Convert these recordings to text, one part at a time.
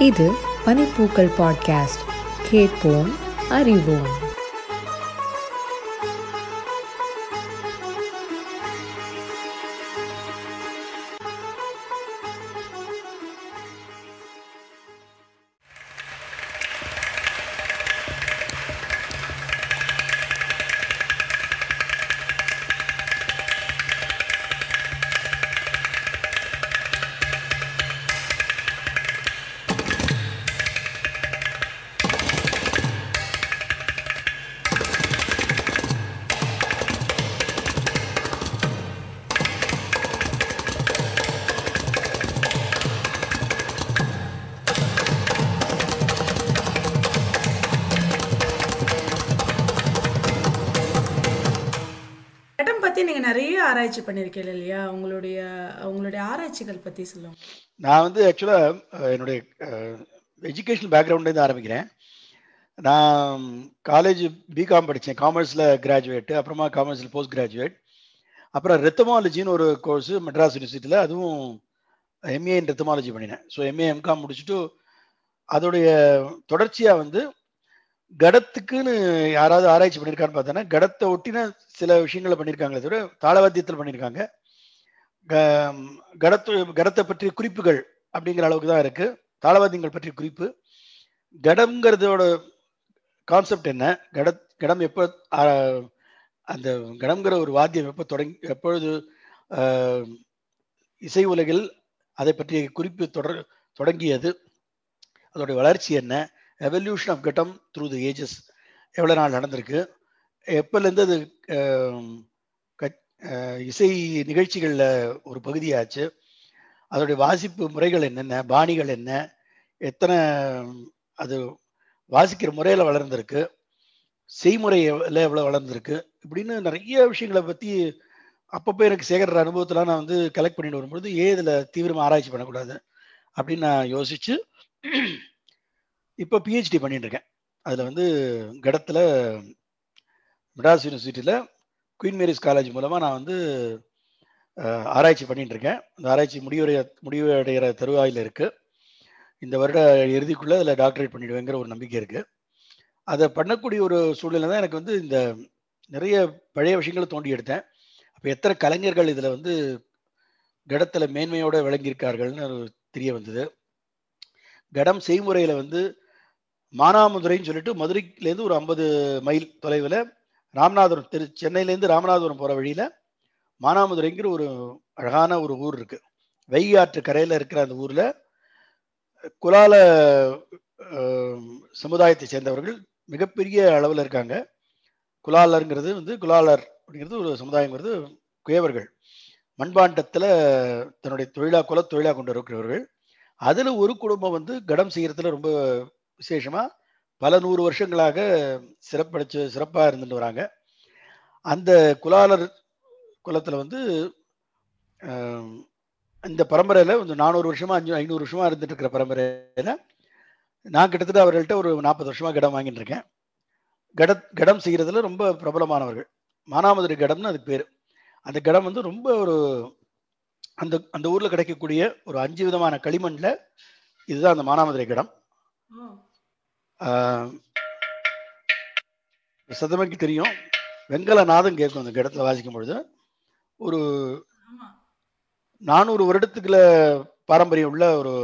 இது பனிப்பூக்கள் பாட்காஸ்ட். கேட்போம் அறிவோம். ஆராய்ச்சி பண்ணிருக்கீங்க இல்லையா? உங்களுடைய உங்களுடைய ஆராய்ச்சிகள் பத்தி சொல்லுங்க. நான் வந்து ஆக்சுவலாக என்னுடைய எஜுகேஷனல் பேக்ரவுண்ட்லேருந்து ஆரம்பிக்கிறேன். நான் காலேஜ் பிகாம் படித்தேன் காமர்ஸில் கிராஜுவேட்டு அப்புறமா காமர்ஸில் போஸ்ட் கிராஜுவேட் அப்புறம் ரெத்தமாலஜின்னு ஒரு கோர்ஸு மெட்ராஸ் யூனிவர்சிட்டியில் அதுவும் எம்ஏ இன் ரெத்தமாலஜி பண்ணினேன். ஸோ எம்ஏ எம்காம் முடிச்சுட்டு அதோடைய தொடர்ச்சியாக வந்து கடத்துக்குன்னு யாராவது ஆராய்ச்சி பண்ணியிருக்கான்னு பார்த்தோன்னா கடத்தை ஒட்டின சில விஷயங்களை பண்ணியிருக்காங்களே தவிர தாளவாத்தியத்தில் பண்ணியிருக்காங்க க- கடத்து கடத்தை பற்றிய குறிப்புகள் அப்படிங்கிற அளவுக்கு தான் இருக்கு. தாளவாத்தியங்கள் பற்றிய குறிப்பு. கடம்ங்கிறதோட கான்செப்ட் என்ன? கட கடம் எப்போ அந்த கடம்ங்கிற ஒரு வாத்தியம் எப்போ தொடங்கி எப்பொழுது இசை உலகில் அதை பற்றிய குறிப்பு தொடர் தொடங்கியது அதோடைய வளர்ச்சி என்ன? Evolution of ghatam through the ages எவ்வளோ நாள் நடந்திருக்கு? எப்போலேருந்து அது இசை நிகழ்ச்சிகளில் ஒரு பகுதியாச்சு. அதோடைய வாசிப்பு முறைகள் என்னென்ன? பாணிகள் என்ன? எத்தனை அது வாசிக்கிற முறையில் வளர்ந்துருக்கு? செய்முறையில் எவ்வளோ வளர்ந்துருக்கு? இப்படின்னு நிறைய விஷயங்களை பற்றி அப்பப்போ எனக்கு சேகர அனுபவத்தில் நான் வந்து கலெக்ட் பண்ணிட்டு வரும்பொழுது ஏன் இதில் தீவிரமாக ஆராய்ச்சி பண்ணக்கூடாது? அப்படின்னு நான் யோசித்து இப்போ பிஹெச்டி பண்ணிட்டு இருக்கேன் அதில் வந்து கடத்தில் மெட்ராஸ் யூனிவர்சிட்டியில் குயின் மேரிஸ் காலேஜ் மூலமாக நான் வந்து ஆராய்ச்சி பண்ணிட்டு இருக்கேன் அந்த ஆராய்ச்சி முடிவுடைய முடிவடைகிற தருவாயில் இருக்குது இந்த வருட இறுதிக்குள்ளே அதில் டாக்டரேட் பண்ணிடுவேங்கிற ஒரு நம்பிக்கை இருக்குது அதை பண்ணக்கூடிய ஒரு சூழ்நிலை தான் எனக்கு வந்து இந்த நிறைய பழைய விஷயங்களை தோண்டி எடுத்தேன். அப்போ எத்தனை கலைஞர்கள் இதில் வந்து கடத்தில் மேன்மையோடு விளங்கியிருக்கார்கள்னு தெரிய வந்தது. கடம் செய்முறையில் வந்து மானாமதுரைன்னு சொல்லிட்டு மதுரையிலேருந்து ஒரு ஐம்பது மைல் தொலைவில் ராமநாதபுரம் திரு சென்னையிலேருந்து ராமநாதபுரம் போகிற வழியில் மானாமதுரைங்கிற ஒரு அழகான ஒரு ஊர் இருக்குது வெய்யாற்று கரையில் இருக்கிற அந்த ஊரில் குலால சமுதாயத்தை சேர்ந்தவர்கள் மிகப்பெரிய அளவில் இருக்காங்க. குலாலருங்கிறது வந்து குலாலர் அப்படிங்கிறது ஒரு சமுதாயங்கிறது குயவர்கள். மண்பாண்டத்தில் தன்னுடைய தொழிலா குல தொழிலாக கொண்டு இருக்கிறவர்கள் அதில் ஒரு குடும்பம் வந்து கடம் செய்கிறதுல ரொம்ப விசேஷமாக பல நூறு வருஷங்களாக சிறப்படைச்சு சிறப்பாக இருந்துட்டு வராங்க. அந்த குலாலர் குலத்தில் வந்து இந்த பரம்பரையில் வந்து நானூறு வருஷமாக அஞ்சு ஐநூறு வருஷமாக இருந்துட்டு இருக்கிற பரம்பரையில் நான் கிட்டத்தட்ட அவர்கள்ட்ட ஒரு நாற்பது வருஷமாக கடம் வாங்கிட்டு இருக்கேன். கட கடம் செய்கிறதுல ரொம்ப பிரபலமானவர்கள். மானாமதுரை கடம்னு அதுக்கு பேர். அந்த கடம் வந்து ரொம்ப ஒரு அந்த அந்த ஊரில் கிடைக்கக்கூடிய ஒரு அஞ்சு விதமான களிமண்ணில் இதுதான் அந்த மானாமதுரை கடம். சதமைக்கு தெரியும். வெங்கல நாதம் கேட்கும் அந்த இடத்துல வாசிக்கும் பொழுது. ஒரு நானூறு வருடத்துக்குள்ள பாரம்பரியம் உள்ள ஒரு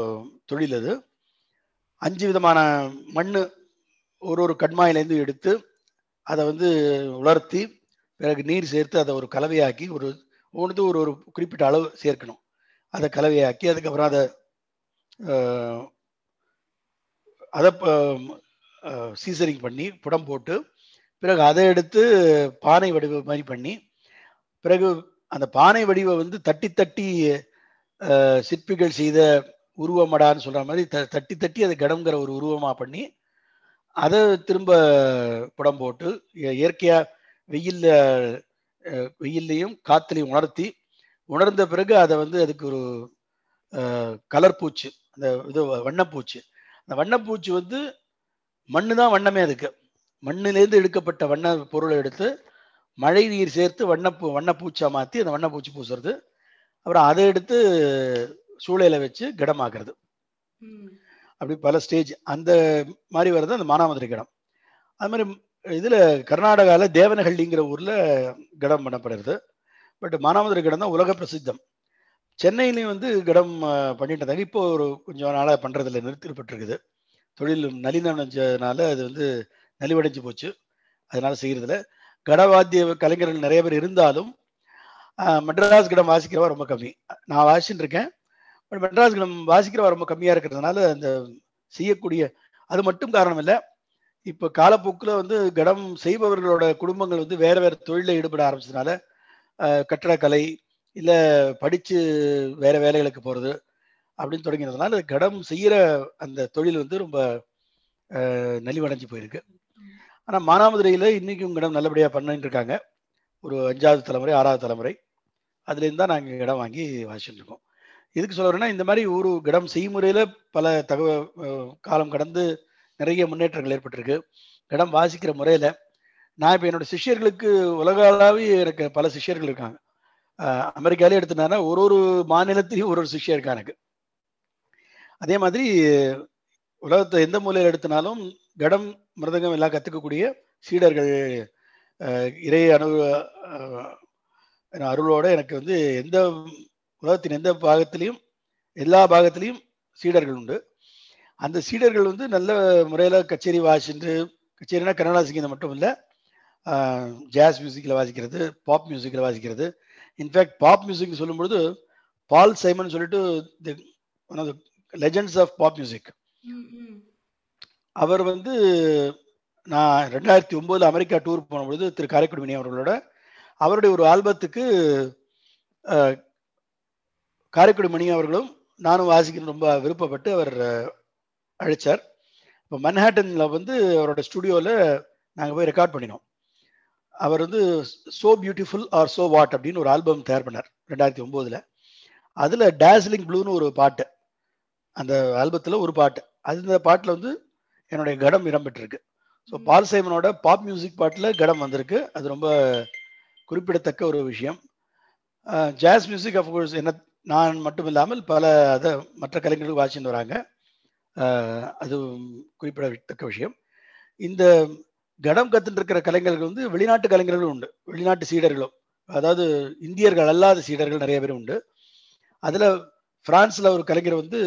தொழில் அது. அஞ்சு விதமான மண்ணு ஒரு ஒரு கண்மாயிலேருந்து எடுத்து அதை வந்து உலர்த்தி பிறகு நீர் சேர்த்து அதை ஒரு கலவையாக்கி ஒரு ஒவ்வொன்றுத்தும் ஒரு ஒரு குறிப்பிட்ட அளவு சேர்க்கணும். அதை கலவையாக்கி அதுக்கப்புறம் அதை அதை சீசரிங் பண்ணி புடம் போட்டு பிறகு அதை எடுத்து பானை வடிவ மாதிரி பண்ணி பிறகு அந்த பானை வடிவை வந்து தட்டி தட்டி சிற்பிகள் செய்த உருவமடான்னு சொல்ற மாதிரி த- தட்டி தட்டி அதை கடம்ங்கிற ஒரு உருவமா பண்ணி அதை திரும்ப புடம் போட்டு இயற்கையாக இயற்கையா வெயில்ல வெயில்லையும் காத்துலையும் உணர்த்தி உணர்ந்த பிறகு அதை வந்து அதுக்கு ஒரு கலர் பூச்சு அந்த இது வண்ணப்பூச்சு. அந்த வண்ணப்பூச்சு வந்து மண்ணு தான் வண்ணமே அதுக்கு. மண்ணிலேருந்து எடுக்கப்பட்ட வண்ண பொருளை எடுத்து மழை நீர் சேர்த்து வண்ணப்பூ வண்ணப்பூச்சா மாற்றி அந்த வண்ணப்பூச்சி பூசுறது. அப்புறம் அதை எடுத்து சூளையில வச்சு கிடமாக்குறது. அப்படி பல ஸ்டேஜ் அந்த மாதிரி வர்றது அந்த மானாமதுரை கடம். அது மாதிரி இதுல கர்நாடகாவில் தேவனஹள்ளிங்கிற ஊர்ல கடம் பண்ணப்படுறது. பட் மானாமதுரை கடம் தான் உலக பிரசித்தம். சென்னையிலையும் வந்து கடம் பண்ணிட்டு இருந்தாங்க இப்போ ஒரு கொஞ்சம் நாளாக பண்றதில்ல நிறுத்தப்பட்டிருக்குது தொழில் நலினடைஞ்சதுனால அது வந்து நலிவடைஞ்சு போச்சு. அதனால செய்கிறதுல கடவாத்திய கலைஞர்கள் நிறைய பேர் இருந்தாலும் மெட்ராஸ் கிடம் வாசிக்கிறவா ரொம்ப கம்மி. நான் வாசிச்சுட்டு இருக்கேன். பட் மெட்ராஸ் கிடம் வாசிக்கிறவா ரொம்ப கம்மியாக இருக்கிறதுனால அந்த செய்யக்கூடிய அது மட்டும் காரணம் இல்லை. இப்போ காலப்போக்கில் வந்து கடம் செய்பவர்களோட குடும்பங்கள் வந்து வேற வேற தொழிலில் ஈடுபட ஆரம்பிச்சதுனால கட்டடக்கலை இல்லை படித்து வேற வேலைகளுக்கு போகிறது அப்படின்னு தொடங்கினதுனால கடம் செய்கிற அந்த தொழில் வந்து ரொம்ப நலிவடைஞ்சு போயிருக்கு. ஆனால் மானாமதுரையில் இன்றைக்கும் கடம் நல்லபடியாக பண்ணிட்டு இருக்காங்க. ஒரு அஞ்சாவது தலைமுறை ஆறாவது தலைமுறை. அதுலேருந்து தான் நாங்கள் இடம் வாங்கி வாசிச்சுட்டு இருக்கோம். எதுக்கு சொல்கிறேன்னா இந்த மாதிரி ஒரு கடம் செய்முறையில் பல தகவல் காலம் கடந்து நிறைய முன்னேற்றங்கள் ஏற்பட்டிருக்கு. கடம் வாசிக்கிற முறையில் நான் இப்போ என்னோட சிஷ்யர்களுக்கு உலகளாவிய எனக்கு பல சிஷ்யர்கள் இருக்காங்க. அமெரிக்காலே எடுத்துனா ஒரு ஒரு மாநிலத்திலையும் ஒரு ஒரு சிஷ்யர் இருக்கான் எனக்கு. அதே மாதிரி உலகத்தை எந்த மூலையில் எடுத்தினாலும் கடம் மிருதங்கம் எல்லாம் கற்றுக்கக்கூடிய சீடர்கள் இறை அனு அருளோட எனக்கு வந்து எந்த உலகத்தின் எந்த பாகத்திலையும் எல்லா பாகத்திலையும் சீடர்கள் உண்டு. அந்த சீடர்கள் வந்து நல்ல முறையில் கச்சேரி வாசிட்டு கச்சேரினா கன்னடா சங்கீதம் மட்டும் இல்லை ஜாஸ் மியூசிக்கில் வாசிக்கிறது பாப் மியூசிக்கில் வாசிக்கிறது. இன்ஃபேக்ட் பாப் மியூசிக் சொல்லும்பொழுது பால் சைமன் சொல்லிட்டு one of legends of pop music. அவர் வந்து நான் ரெண்டாயிரத்தி ஒன்பதுல அமெரிக்கா டூர் போன பொழுது திரு காரைக்குடி அவர்களோட அவருடைய ஒரு ஆல்பத்துக்கு காரைக்குடி மணி அவர்களும் நானும் வாசிக்கணும் ரொம்ப விருப்பப்பட்டு அவர் அழைச்சார். இப்போ மன்ஹாட்டன்ல வந்து அவரோட ஸ்டுடியோவில் நாங்கள் போய் ரெக்கார்ட் பண்ணினோம். அவர் வந்து so beautiful or so what அப்படின்னு ஒரு ஆல்பம் தயார் பண்ணார் ரெண்டாயிரத்தி ஒம்போதுல. அதில் டேஸ்லிங் ப்ளூன்னு ஒரு பாட்டு. அந்த ஆல்பத்தில் ஒரு பாட்டு. அந்த பாட்டில் வந்து என்னுடைய கடம் இடம்பெற்றிருக்கு. ஸோ பால் சைமனோட பாப் மியூசிக் பாட்டில் கடம் வந்திருக்கு. அது ரொம்ப குறிப்பிடத்தக்க ஒரு விஷயம். ஜாஸ் மியூசிக் அஃப்கோர்ஸ் என்ன நான் மட்டும் இல்லாமல் பல அதை மற்ற கலைஞர்கள் வாசின்னு வராங்க. அது குறிப்பிடத்தக்க விஷயம். இந்த கடம் கத்துட்டு இருக்கிற கலைஞர்கள் வந்து வெளிநாட்டு கலைஞர்களும் உண்டு. வெளிநாட்டு சீடர்களும். அதாவது இந்தியர்கள் அல்லாத சீடர்கள் நிறைய பேர் உண்டு. அதுல பிரான்ஸ்ல ஒரு கலைஞர் வந்து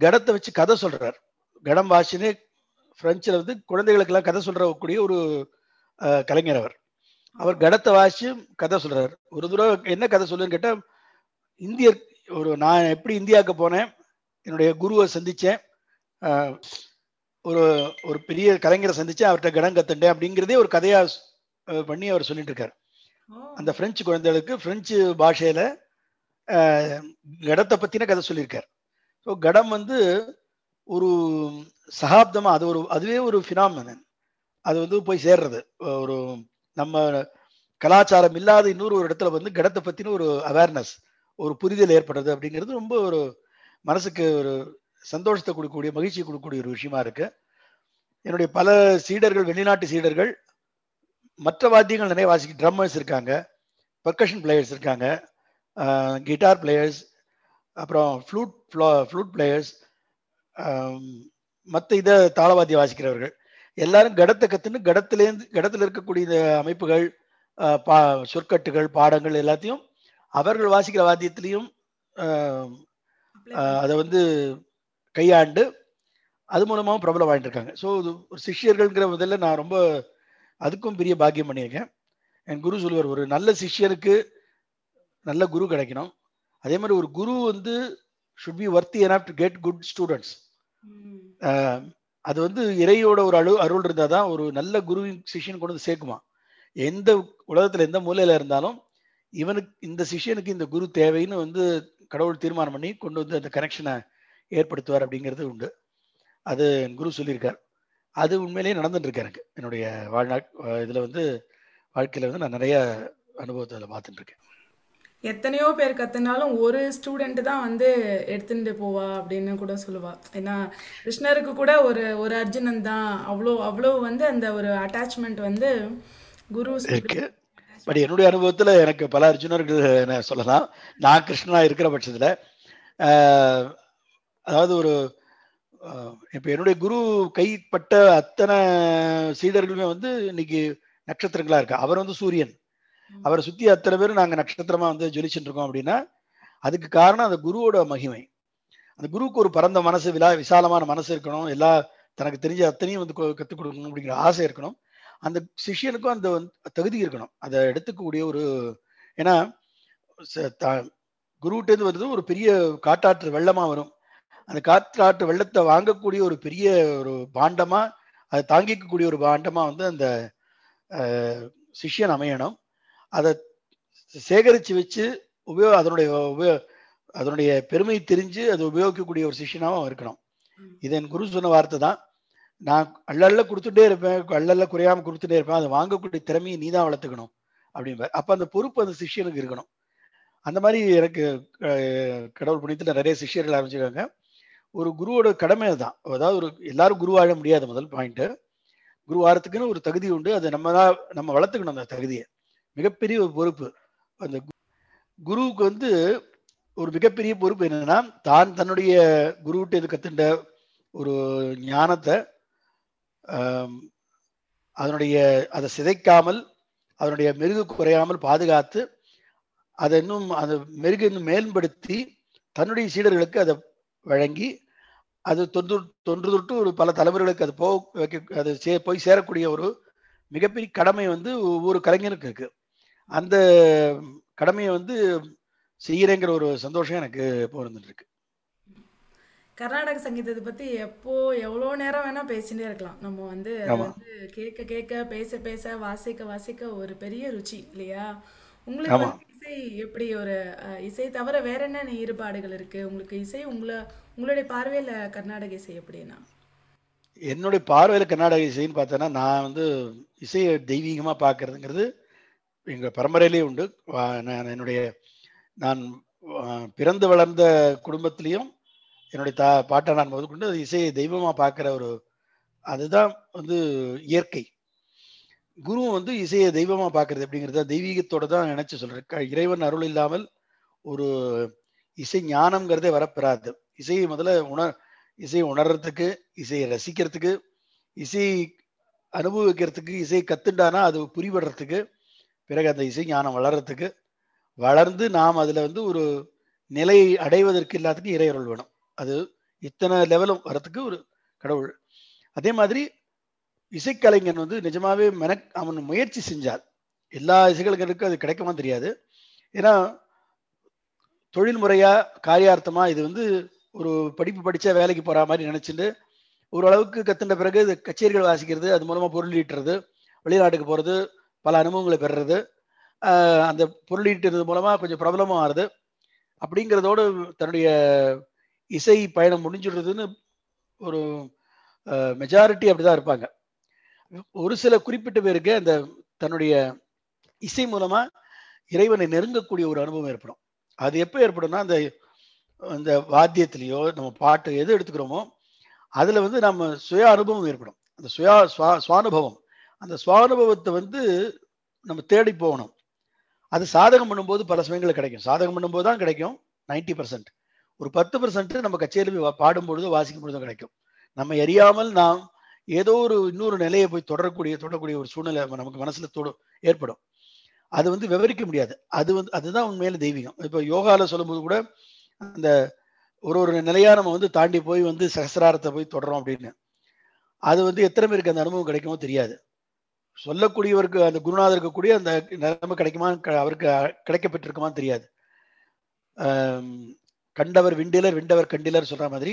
கடத்தை வச்சு கதை சொல்றார். கடம் வாசினே பிரெஞ்சில் வந்து குழந்தைகளுக்கெல்லாம் கதை சொல்றக்கூடிய ஒரு கலைஞர் அவர். அவர் கடத்தை வாசி கதை சொல்றாரு. ஒரு தடவை என்ன கதை சொல்லுன்னு கேட்டா இந்தியர் ஒரு நான் எப்படி இந்தியாவுக்கு போனேன் என்னுடைய குருவை சந்திச்சேன் அஹ், ஒரு ஒரு பெரிய கலைஞரை சந்திச்சேன் அவர்கிட்ட கடம் கத்துட்டேன் அப்படிங்கிறதே ஒரு கதையா அஹ், பண்ணி அவர் சொல்லிட்டு இருக்காரு. அந்த பிரெஞ்சு குழந்தைகளுக்கு பிரெஞ்சு பாஷையில கடத்தை பத்தின கதை சொல்லியிருக்காரு. ஸோ கடம் வந்து ஒரு சகாப்தமாக அது ஒரு அதுவே ஒரு ஃபினாமினன் அது வந்து போய் சேர்றது. ஒரு நம்ம கலாச்சாரம் இல்லாத இன்னொரு ஒரு இடத்துல வந்து கடத்தை பற்றின ஒரு அவேர்னஸ் ஒரு புரிதல் ஏற்படுறது அப்படிங்கிறது ரொம்ப ஒரு மனசுக்கு ஒரு சந்தோஷத்தை கொடுக்கக்கூடிய மகிழ்ச்சி கொடுக்கக்கூடிய ஒரு விஷயமா இருக்கு. என்னுடைய பல சீடர்கள் வெளிநாட்டு சீடர்கள் மற்ற வாத்தியங்கள் நிறைய வாசிக்க ட்ரம்மர்ஸ் இருக்காங்க பர்கஷன் பிளேயர்ஸ் இருக்காங்க கிட்டார் பிளேயர்ஸ் அப்புறம் ஃப்ளூட் ஃப்ளூட் பிளேயர்ஸ் மற்ற இதை தாளவாத்தியம் வாசிக்கிறவர்கள். எல்லாரும் கடத்தை கற்றுன்னு கடத்திலேருந்து கடத்தில் இருக்கக்கூடிய இந்த அமைப்புகள் பா சொற்கட்டுகள் பாடங்கள் எல்லாத்தையும் அவர்கள் வாசிக்கிற வாத்தியத்திலையும் அதை வந்து கையாண்டு அது மூலமாகவும் பிரபலம் வாங்கிட்டு இருக்காங்க ஸோ ஒரு சிஷ்யர்கள்ங்கிற முதல்ல நான் ரொம்ப அதுக்கும் பெரிய பாக்கியம் பண்ணியிருக்கேன். என் குரு சொல்லுவார் ஒரு நல்ல சிஷ்யருக்கு நல்ல குரு கிடைக்கணும். அதே மாதிரி ஒரு குரு வந்து should be worthy enough to get good students. அது வந்து இறையோட ஒரு அழு அருள் இருந்தால் தான் ஒரு நல்ல குரு சிஷ்யன் கொண்டு வந்து சேர்க்குமா எந்த உலகத்துல எந்த மூலையில இருந்தாலும் இவனுக்கு இந்த சிஷ்யனுக்கு இந்த குரு தேவைன்னு வந்து கடவுள் தீர்மானம் பண்ணி கொண்டு வந்து அந்த கனெக்ஷனை ஏற்படுத்துவார் அப்படிங்கிறது உண்டு. அது என் குரு சொல்லியிருக்கார். அது உண்மையிலேயே நடந்துட்டு இருக்கு எனக்கு. என்னுடைய வாழ்நாள் இதுல வந்து வாழ்க்கையில வந்து நான் நிறைய அனுபவத்தை அதில் பார்த்துட்டு இருக்கேன். எத்தனையோ பேர் கத்துனாலும் ஒரு ஸ்டூடெண்ட் தான் வந்து எடுத்துட்டு போவா அப்படின்னு கூட சொல்லுவா. ஏன்னா கிருஷ்ணருக்கு கூட ஒரு ஒரு அர்ஜுனன் தான். அவ்வளோ அவ்வளோ வந்து அந்த ஒரு அட்டாச்மெண்ட் வந்து குரு இருக்கு. பட் என்னுடைய அனுபவத்தில் எனக்கு பல அர்ஜுனர்கள் நான் சொல்லலாம். நான் கிருஷ்ணனா இருக்கிற பட்சத்தில் அதாவது ஒரு இப்போ என்னுடைய குரு கைப்பட்ட அத்தனை சீடர்களுமே வந்து இன்னைக்கு நட்சத்திரங்களா இருக்கா. அவர் வந்து சூரியன். அவரை சுத்தி அத்தனை பேரும் நாங்க நட்சத்திரமா வந்து ஜொலிச்சுட்டு இருக்கோம் அப்படின்னா அதுக்கு காரணம் அந்த குருவோட மகிமை. அந்த குருவுக்கு ஒரு பரந்த மனசு விலா விசாலமான மனசு இருக்கணும். எல்லா தனக்கு தெரிஞ்ச அத்தனையும் வந்து கற்றுக் கொடுக்கணும் அப்படிங்கிற ஆசை இருக்கணும். அந்த சிஷ்யனுக்கும் அந்த வந்து தகுதி இருக்கணும். அதை எடுத்துக்கக்கூடிய ஒரு ஏன்னா ச- த- குருவிட்டேருந்து வருது ஒரு பெரிய காட்டாற்று வெள்ளமா வரும். அந்த காற்றாற்று வெள்ளத்தை வாங்கக்கூடிய ஒரு பெரிய ஒரு பாண்டமா அதை தாங்கிக்கக்கூடிய ஒரு பாண்டமா வந்து அந்த சிஷியன் சிஷ்யன் அமையணும். அதை சேகரிச்சு வச்சு உபயோ அதனுடைய உபயோ அதனுடைய பெருமை தெரிஞ்சு அதை உபயோகிக்கக்கூடிய ஒரு சிஷ்யனாவும் இருக்கணும். இது என் குரு சொன்ன வார்த்தை தான். நான் அள்ளல்ல கொடுத்துட்டே இருப்பேன் அள்ளல்ல குறையாம கொடுத்துட்டே இருப்பேன் அதை வாங்கக்கூடிய திறமையை நீ தான் வளர்த்துக்கணும் அப்படிம்பார். அப்ப அந்த பொறுப்பு அந்த சிஷ்யனுக்கு இருக்கணும். அந்த மாதிரி எனக்கு கடவுள் புண்ணியத்துல நிறைய சிஷ்யர்கள் ஆரம்பிச்சிருக்காங்க. ஒரு குருவோட கடமை தான் அதாவது ஒரு எல்லாரும் குருவாழ முடியாது முதல் பாயிண்ட் குரு வாரத்துக்குன்னு ஒரு தகுதி உண்டு. அதை நம்ம தான் நம்ம வளர்த்துக்கணும் அந்த தகுதியை. மிகப்பெரிய ஒரு பொறுப்பு. அந்த கு- குருவுக்கு வந்து ஒரு மிகப்பெரிய பொறுப்பு என்னன்னா தான் தன்னுடைய குருவிட்ட இது கத்துட்ட ஒரு ஞானத்தை அதனுடைய அதை சிதைக்காமல் அதனுடைய மெருகு குறையாமல் பாதுகாத்து அதை இன்னும் அந்த மெருகு இன்னும் மேம்படுத்தி தன்னுடைய சீடர்களுக்கு அதை வழங்கி அது தொன்று தொன்று தொட்டு ஒரு பல தலைவர்களுக்கு அது போக வைக்க அது சே போய் சேரக்கூடிய ஒரு மிகப்பெரிய கடமை வந்து ஒவ்வொரு கலைஞருக்கு இருக்குது அந்த கடமையை வந்து செய்யறேங்கிற ஒரு சந்தோஷம் எனக்கு இப்போ இருந்துட்டு இருக்கு கர்நாடக சங்கீதத்தை பத்தி எப்போ எவ்வளோ நேரம் வேணா பேசிட்டே இருக்கலாம். நம்ம வந்து அது. வந்து கேட்க கேட்க பேச பேச வாசிக்க வாசிக்க ஒரு பெரிய ருச்சி இல்லையா? உங்களுக்கு. வந்து இசை எப்படி ஒரு இசை தவிர வேற என்ன ஈடுபாடுகள் இருக்கு? உங்களுக்கு இசை உங்களை உங்களுடைய பார்வையில கர்நாடக இசை எப்படின்னா? என்னுடைய பார்வையில் கர்நாடக இசைன்னு பார்த்தோன்னா நான் வந்து இசையை தெய்வீகமா பார்க்கறதுங்கிறது எங்கள் பரம்பரையிலேயே உண்டு. நான் என்னுடைய நான் பிறந்து வளர்ந்த குடும்பத்திலையும் என்னுடைய தா பாட்டை முதல் கொண்டு அது இசையை தெய்வமாக பார்க்குற ஒரு அதுதான் வந்து இயற்கை. குருவும் வந்து இசையை தெய்வமாக பார்க்கறது அப்படிங்கிறத தெய்வீகத்தோட தான் நினச்சி சொல்கிறேன் இறைவன் அருள் இல்லாமல் ஒரு இசை ஞானம்ங்கிறதே வரப்பெறாது. இசையை முதல்ல உணர் இசையை உணர்றதுக்கு இசையை ரசிக்கிறதுக்கு இசை அனுபவிக்கிறதுக்கு இசையை கத்துண்டானா அது புரிபடுறதுக்கு பிறகு அந்த இசை ஞானம் வளர்றதுக்கு வளர்ந்து நாம் அதில் வந்து ஒரு நிலை அடைவதற்கு எல்லாத்துக்கும் இறையருள் வேணும். அது இத்தனை லெவலும் வரத்துக்கு ஒரு கடவுள். அதே மாதிரி இசைக்கலைஞன் வந்து நிஜமாவே மெனக் அவன் முயற்சி செஞ்சால் எல்லா இசைக்கலைஞருக்கும் அது கிடைக்குமா தெரியாது. ஏன்னா தொழில்முறையாக காரியார்த்தமாக காரியார்த்தமா இது வந்து ஒரு படிப்பு படிச்சா வேலைக்கு போற மாதிரி நினைச்சுட்டு ஓரளவுக்கு கத்துன பிறகு இது கச்சேரிகள் வாசிக்கிறது அது மூலமா பொருள் ஈட்டுறது வெளிநாட்டுக்கு போறது பல அனுபவங்களை பெறுறது. அந்த பொருளீட்டுறது மூலமாக கொஞ்சம் பிரபலமாக ஆறுது. அப்படிங்கிறதோடு தன்னுடைய இசை பயணம் முடிஞ்சிடுறதுன்னு ஒரு மெஜாரிட்டி அப்படிதான் இருப்பாங்க. ஒரு சில குறிப்பிட்ட பேருக்கு அந்த தன்னுடைய இசை மூலமா இறைவனை நெருங்கக்கூடிய ஒரு அனுபவம் ஏற்படும். அது எப்போ ஏற்படும்னா அந்த அந்த வாத்தியத்திலேயோ நம்ம பாட்டு எது எடுத்துக்கிறோமோ அதுல வந்து நம்ம சுய அனுபவம் ஏற்படும். அந்த சுயா சுவா சுவானுபவம். அந்த சுவானுபவத்தை வந்து நம்ம தேடி போகணும். அது சாதகம் பண்ணும்போது பல சமயங்கள் கிடைக்கும். சாதகம் பண்ணும்போது தான் கிடைக்கும். Ninety percent. ஒரு பத்து பர்சன்ட் நம்ம கச்சேரி பாடும் பொழுதோ வாசிக்கும் பொழுதோ கிடைக்கும். நம்ம எரியாமல் நாம் ஏதோ ஒரு இன்னொரு நிலையை போய் தொடரக்கூடிய தொடரக்கூடிய ஒரு சூழ்நிலை நமக்கு மனசுல தொடு ஏற்படும். அது வந்து விவரிக்க முடியாது. அது வந்து அதுதான் உண்மையில தெய்வீகம். இப்போ யோகாவில் சொல்லும்போது கூட அந்த ஒரு ஒரு நிலையா நம்ம வந்து தாண்டி போய் வந்து சகசிராரத்தை போய் தொடரோம் அப்படின்னு. அது வந்து எத்தனை பேருக்கு அந்த அனுபவம் கிடைக்குமோ தெரியாது. சொல்லக்கூடியவருக்கு அந்த குருநாதருக்கு கூடிய அந்த நிலைமை கிடைக்குமா அவருக்கு கிடைக்கப்பட்டிருக்குமான்னு தெரியாது. கண்டவர் விண்டிலர் விண்டவர் கண்டிலர் சொல்ற மாதிரி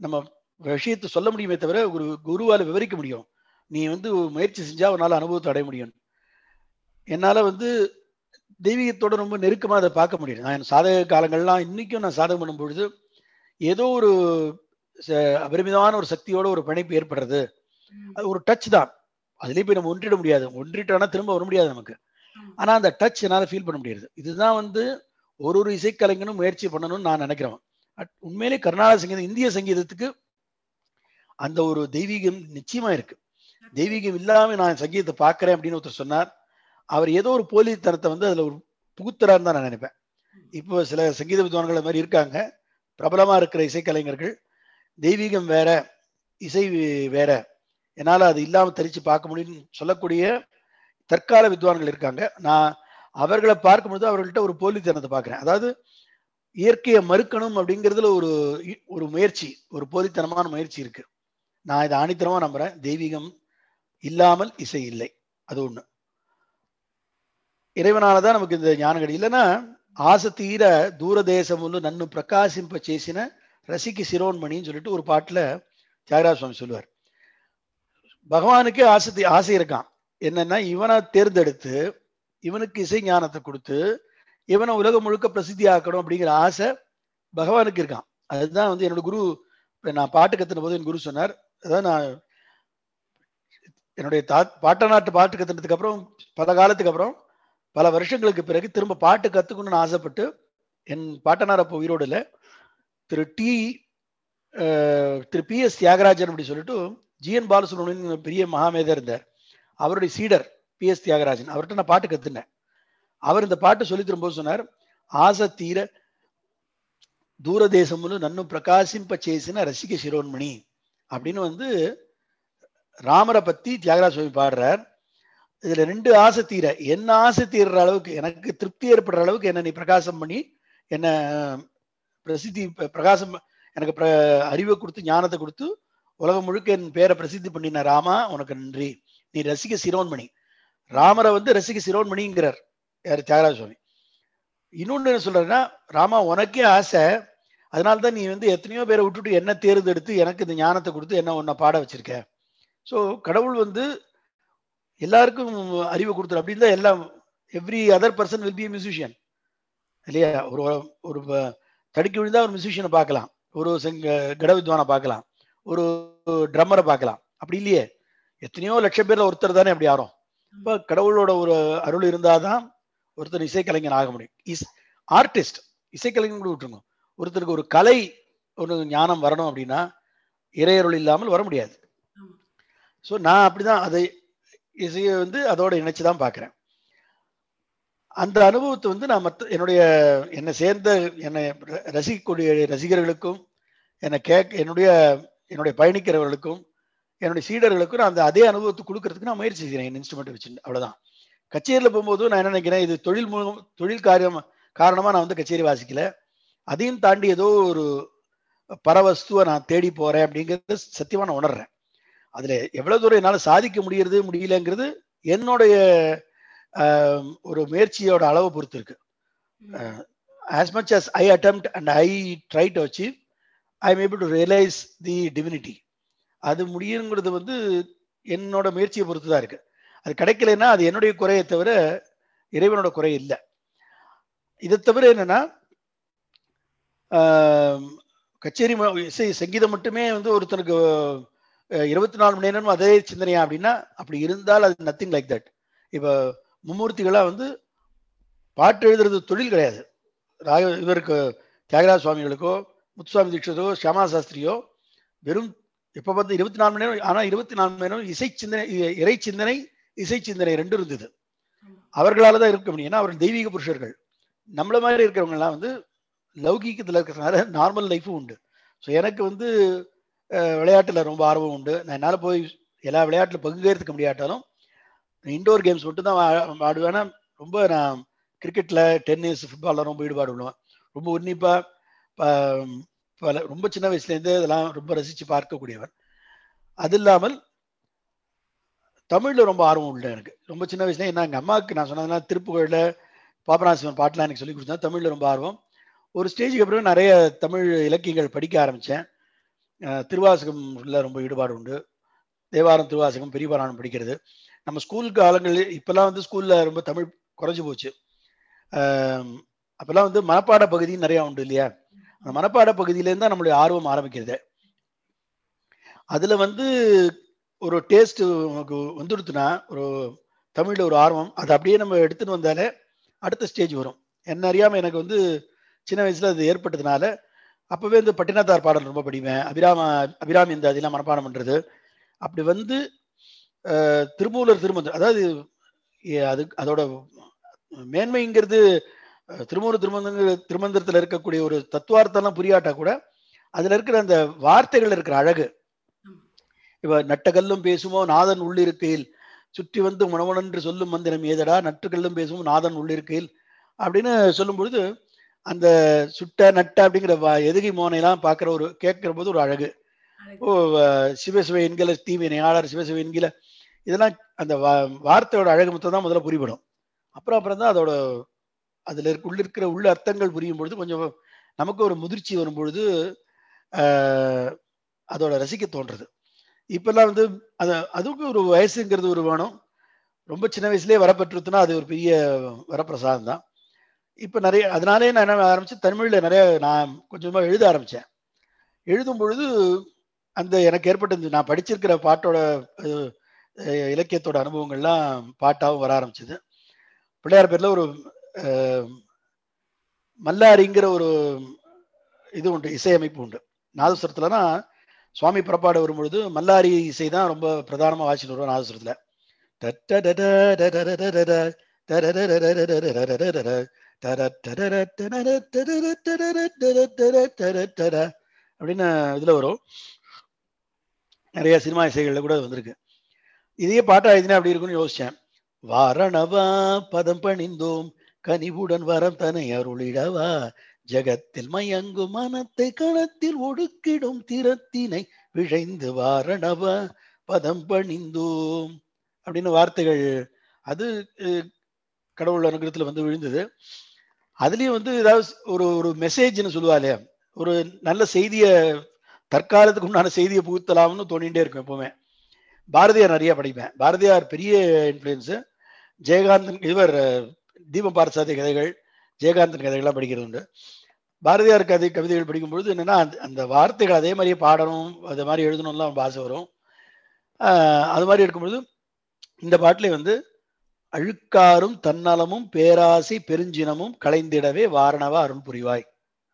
நம்ம விஷயத்தை சொல்ல முடியுமே தவிர ஒரு குருவால விவரிக்க முடியும். நீ வந்து முயற்சி செஞ்சா உன்னால அனுபவத்தை அடைய முடியும். என்னால வந்து தெய்வீகத்தோட ரொம்ப நெருக்கமா அதை பார்க்க முடியும் நான் என் சாதக காலங்கள்லாம் இன்னைக்கும் நான் சாதகம் பண்ணும் பொழுது ஏதோ ஒரு அபரிமிதமான ஒரு சக்தியோட ஒரு பிணைப்பு ஏற்படுறது. அது ஒரு டச் தான். அதுலயே போய் நம்ம ஒன்றிட முடியாது. ஒன்றிட்டோம்னா திரும்ப வர முடியாது நமக்கு. ஆனா அந்த டச் என்னால ஃபீல் பண்ண முடியாது இதுதான் வந்து ஒரு ஒரு இசைக்கலைஞனும் முயற்சி பண்ணணும்னு நான் நினைக்கிறேன் அட்- உண்மையிலே கர்நாடக சங்கீதம் இந்திய சங்கீதத்துக்கு அந்த ஒரு தெய்வீகம் நிச்சயமா இருக்கு. தெய்வீகம் இல்லாம நான் சங்கீதத்தை பார்க்கறேன் அப்படின்னு ஒருத்தர் சொன்னார். அவர் ஏதோ ஒரு போலித்தனத்தை வந்து அதுல ஒரு புகுத்துறாருன்னு தான் நான் நினைப்பேன். இப்போ சில சங்கீத வித்வான்கள் மாதிரி இருக்காங்க. பிரபலமா இருக்கிற இசைக்கலைஞர்கள் தெய்வீகம் வேற இசை வேற. என்னால் அது இல்லாமல் தரிச்சு பார்க்க முடியும்னு சொல்லக்கூடிய தற்கால வித்வான்கள் இருக்காங்க. நான் அவர்களை பார்க்கும்போது அவர்கள்ட்ட ஒரு போலித்தனத்தை பார்க்குறேன். அதாவது இயற்கையை மறுக்கணும் அப்படிங்கிறதுல ஒரு ஒரு முயற்சி ஒரு போலித்தனமான முயற்சி இருக்கு. நான் இதை ஆணித்தனமாக நம்புகிறேன் தெய்வீகம் இல்லாமல் இசை இல்லை. அது ஒன்று இறைவனால தான் நமக்கு இந்த ஞானகடி இல்லைன்னா ஆசை தீர தூரதேசமுள்ள நன்னு பிரகாசிம்ப சேசின ரசிக்கு சிரோன்மணின்னு சொல்லிட்டு ஒரு பாட்டில் தியாகராஜ சுவாமி சொல்லுவார். பகவானுக்கே ஆசை ஆசை இருக்கான். என்னன்னா இவனை தேர்ந்தெடுத்து இவனுக்கு இசை ஞானத்தை கொடுத்து இவனை உலகம் முழுக்க பிரசித்தி ஆக்கணும் அப்படிங்கிற ஆசை பகவானுக்கு இருக்கான். அதுதான் வந்து என்னோட குரு நான் பாட்டு கத்துன போது என் குரு சொன்னார். அதான் நான் என்னுடைய தா பாட்டநாட்டு பாட்டு கத்துனதுக்கு அப்புறம் பல காலத்துக்கு அப்புறம் பல வருஷங்களுக்கு பிறகு திரும்ப பாட்டு கத்துக்கணும்னு ஆசைப்பட்டு என் பாட்டனார் அப்போ உயிரோடு இல்லை. Thiru T Thiru P S Thyagarajan அப்படி சொல்லிட்டு ஜிஎன் பாலசுப்ரமணியன் பெரிய மகாமேதர் இருந்தார். அவருடைய சீடர் பி. எஸ். தியாகராஜன். அவர்கிட்ட நான் பாட்டு கத்துனேன். அவர் இந்த பாட்டு சொல்லி திரும்ப சொன்னார் ஆசை தீர தூரதேசம்னு நன்னும் பிரகாசிம்ப சேசின ரசிக சிரோன்மணி அப்படின்னு வந்து ராமரை பத்தி தியாகராஜ சுவாமி பாடுறார். இதுல ரெண்டு ஆசை தீர. என்ன ஆசை தீர்ற அளவுக்கு எனக்கு திருப்தி ஏற்படுற அளவுக்கு என்ன நீ பிரகாசம் பண்ணி என்ன பிரசித்தி பிரகாசம் எனக்கு அறிவை கொடுத்து ஞானத்தை கொடுத்து உலகம் முழுக்க என் பேரை பிரசித்தி பண்ணின ராமா உனக்கு நன்றி. நீ ரசிக சிரோன்மணி. ராமரை வந்து ரசிக சிரோன்மணிங்கிறார். யார்? தியாகராஜ சுவாமி இன்னொன்று என்ன சொல்றேன்னா ராமா உனக்கே ஆசை. அதனால தான் நீ வந்து எத்தனையோ பேரை விட்டுட்டு என்ன தேர்ந்தெடுத்து எனக்கு இந்த ஞானத்தை கொடுத்து என்ன உன்னை பாட வச்சிருக்க. ஸோ கடவுள் வந்து எல்லாருக்கும் அறிவை கொடுத்துரு. அப்படின்னு தான் எல்லாம் every other person will be musician இல்லையா? ஒரு ஒரு தடுக்கி விழுந்தா ஒரு மியூசிஷியனை பார்க்கலாம். ஒரு செங்க கடவித்வானை பார்க்கலாம். ஒரு ட்ரம்மரை பார்க்கலாம். அப்படி இல்லையே? எத்தனையோ லட்சம் பேர்ல ஒருத்தர் தானே அப்படி ஆறோம். இப்போ கடவுளோட ஒரு அருள் இருந்தாதான் ஒருத்தர் இசைக்கலைஞன் ஆக முடியும். இஸ் ஆர்டிஸ்ட் இசைக்கலைஞன் கூட விட்டுருங்க. ஒருத்தருக்கு ஒரு கலை ஒரு ஞானம் வரணும் அப்படின்னா இறையருள் இல்லாமல் வர முடியாது. ஸோ நான் அப்படிதான் அதை இசையை வந்து அதோட இணைச்சு தான் பார்க்குறேன். அந்த அனுபவத்தை வந்து நான் மற்ற என்னுடைய என்னை சேர்ந்த என்னை ரசிக்கக்கூடிய ரசிகர்களுக்கும் என்னை கேட்க என்னுடைய என்னுடைய பயணிக்கிறவர்களுக்கும் என்னுடைய சீடர்களுக்கும் நான் அந்த அதே அனுபவத்தை கொடுக்கறதுக்கு நான் முயற்சி செய்கிறேன். என் இன்ஸ்ட்ருமெண்ட் வச்சு. அவ்வளோதான் கச்சேரியில் போகும்போது நான் என்ன நினைக்கிறேன் இது தொழில் மூலம் தொழில் காரியம் காரணமாக நான் வந்து கச்சேரி வாசிக்கல. அதையும் தாண்டி ஏதோ ஒரு பரவஸ்துவை நான் தேடி போறேன் அப்படிங்கிறது சத்தியமா நான் உணர்றேன். அதுல எவ்வளவு தூரம் என்னால் சாதிக்க முடியறது முடியலங்கிறது என்னுடைய ஒரு முயற்சியோட அளவை பொறுத்து இருக்கு. As much as I attempt and I try to achieve I am able to realise the divinity அது முடியுங்கிறது வந்து என்னோட முயற்சியை பொறுத்து தான் இருக்கு. அது கிடைக்கலன்னா அது என்னுடைய குறையை தவிர இறைவனோட குறை இல்லை. இதை தவிர என்னன்னா கச்சேரி இசை சங்கீதம் மட்டுமே வந்து ஒருத்தனுக்கு இருபத்தி நாலு மணி நேரமும் அதே சிந்தனையா அப்படின்னா அப்படி இருந்தால் அது நத்திங் லைக் தட் இப்போ மும்மூர்த்திகளாக வந்து பாட்டு எழுதுறது தொழில் கிடையாது. ராக இவருக்கு தியாகராஜ சுவாமிகளுக்கோ முத்துசாமி தீட்சதோ சியாமா சாஸ்திரியோ வெறும் இப்போ வந்து இருபத்தி நாலு மணி நேரம் ஆனால் இருபத்தி நாலு மணி நேரம் இசை சிந்தனை இறை சிந்தனை இசை சிந்தனை ரெண்டு இருந்தது. அவர்களால தான் இருக்க முடியும். ஏன்னா அவர்கள் தெய்வீக புருஷர்கள். நம்மள மாதிரி இருக்கிறவங்கலாம் வந்து லௌகீகத்தில் இருக்கிறதுனால நார்மல் லைஃபும் உண்டு. ஸோ எனக்கு வந்து விளையாட்டில் ரொம்ப ஆர்வம் உண்டு. நான் என்னால் போய் எல்லா விளையாட்டில் பங்கேற்றுக்க முடியாட்டாலும் இண்டோர் கேம்ஸ் மட்டும் தான் ஆடுவேன்னா ரொம்ப நான் கிரிக்கெட்டில் டென்னிஸ் ஃபுட்பாலில் ரொம்ப ஈடுபாடு உள்ளேன் ரொம்ப உன்னிப்பாக பல ரொம்ப சின்ன வயசுலேருந்தே இதெல்லாம் ரொம்ப ரசித்து பார்க்கக்கூடியவர் அது இல்லாமல் தமிழில் ரொம்ப ஆர்வம் உள்ள எனக்கு. ரொம்ப சின்ன வயசுல என்ன எங்கள் அம்மாவுக்கு நான் சொன்னதுனா திருப்புகழில் பாபநாசிவன் பாட்டெலாம் எனக்கு சொல்லி கொடுத்தா தமிழில் ரொம்ப ஆர்வம். ஒரு ஸ்டேஜுக்கு அப்புறம் நிறைய தமிழ் இலக்கியங்கள் படிக்க ஆரம்பித்தேன். திருவாசகம்ல ரொம்ப ஈடுபாடு உண்டு. தேவாரம் திருவாசகம் பெரியபராணம் படிக்கிறது. நம்ம ஸ்கூல் காலங்களில் இப்போல்லாம் வந்து ஸ்கூலில் ரொம்ப தமிழ் குறைஞ்சி போச்சு. அப்போல்லாம் வந்து மனப்பாட பகுதியும் நிறையா உண்டு இல்லையா? அந்த மனப்பாட பகுதியிலேருந்து தான் நம்மளுடைய ஆர்வம் ஆரம்பிக்கிறது. அதில் வந்து ஒரு டேஸ்ட் நமக்கு வந்துடுத்துனா ஒரு தமிழில் ஒரு ஆர்வம் அதை அப்படியே நம்ம எடுத்துன்னு வந்தாலே அடுத்த ஸ்டேஜ் வரும். என்ன அறியாமல் எனக்கு வந்து சின்ன வயசில் அது ஏற்பட்டதுனால அப்போவே இந்த பட்டினத்தார் பாடல் ரொம்ப படிப்பேன். அபிராம அபிராமி இந்த அதெல்லாம் மனப்பாடம் பண்ணுறது அப்படி வந்து திருமூலர் திருமந்திரம் அதாவது அது அதோட மேன்மைங்கிறது திருமூலர் திருமந்திர திருமந்திரத்தில் இருக்கக்கூடிய ஒரு தத்துவார்த்தம்லாம் புரியாட்டா கூட அதுல இருக்கிற அந்த வார்த்தைகள் இருக்கிற அழகு. இவ நட்டகல்லும் பேசுமோ நாதன் உள்ளிருக்கையில் சுற்றி வந்து முனவனென்று சொல்லும் மந்திரம் ஏதடா நட்டுக்கல்லும் பேசுமோ நாதன் உள்ளிருக்கையில் அப்படின்னு சொல்லும் பொழுது அந்த சுட்ட நட்ட அப்படிங்கிற வா- எதுகை மோனையெல்லாம் பார்க்குற ஒரு கேட்கிற போது ஒரு அழகு. ஓ சிவசிவ என்கிற தீவினை ஆளார் சிவசிவ என்கிற இதெல்லாம் அந்த வார்த்தையோட அழகு மொத்தம் தான் முதல்ல புரிபடும் அப்புறம் அப்புறம் தான் அதோட அதுல இருக்க உள்ள இருக்கிற உள்ள அர்த்தங்கள் புரியும் பொழுது கொஞ்சம் நமக்கு ஒரு முதிர்ச்சி வரும் பொழுது அதோட ரசிக்க தோன்றது இப்பெல்லாம் வந்து அது அதுக்கு ஒரு வயசுங்கிறது ஒரு வேணும். ரொம்ப சின்ன வயசுலேயே வரப்பெற்றுத்துனா அது ஒரு பெரிய வரப்பிரசாதம் தான் இப்போ நிறைய அதனாலே நான் என்ன ஆரம்பிச்சு தமிழில் நிறைய நான் கொஞ்சமாக எழுத ஆரம்பித்தேன் எழுதும் பொழுது அந்த எனக்கு ஏற்பட்ட நான் படிச்சிருக்கிற பாட்டோட இலக்கியத்தோட அனுபவங்கள்லாம் பாட்டாகவும் வர ஆரம்பிச்சது. பிள்ளையார் பேரில் ஒரு மல்லாரிங்கிற ஒரு இது உண்டு இசையமைப்பு உண்டு. நாதஸ்வரத்துலனா சுவாமி புறப்பாடு வரும்பொழுது மல்லாரி இசை தான் ரொம்ப பிரதானமாக வாசிட்டு வருவோம் நாதஸ்வரத்தில். அப்படின்னு இதுல வரும். நிறைய சினிமா இசைகள்ல கூட வந்திருக்கு. இதையே பாட்டா எழுதினா அப்படி இருக்கும்னு யோசிச்சேன். வாரணவா பதம் பணிந்தோம் கனிவுடன் வரம் தனை அருளிடவா? ஜகத்தில் மயங்கும் மனத்தை களத்தில் ஒடுக்கிடும் திறத்தினை விழைந்து வாரணவ? பதம் பணிந்தோம். அப்படின்னு வார்த்தைகள் அது கடவுள் அனுகிரகத்துல வந்து விழுந்தது. அதுலயும் வந்து ஏதாவது ஒரு ஒரு மெசேஜ்னு சொல்லுவா இல்லையா? ஒரு நல்ல செய்தியை தற்காலத்துக்கு உண்டான செய்தியை புகுத்தலாம்னு தோணிகிட்டே இருக்கும் எப்பவுமே. பாரதியார் நிறைய படிப்பேன். பாரதியார் பெரிய இன்ஃப்ளூயன்ஸு ஜெயகாந்தன் இவர் தீபம் பாரசாதி கதைகள் ஜெயகாந்தன் கதைகள்லாம் படிக்கிறது உண்டு. பாரதியார் கதை கவிதைகள் படிக்கும்பொழுது என்னன்னா அந்த அந்த வார்த்தைகள் அதே மாதிரியே பாடணும் அது மாதிரி எழுதணும்லாம் ரொம்ப ஆசை வரும். அது மாதிரி இருக்கும்பொழுது இந்த பாட்டிலே வந்து அழுக்காரும் தன்னலமும் பேராசை பெருஞ்சினமும் களைந்திடவே வாரணவா அருண் புரிவாய்.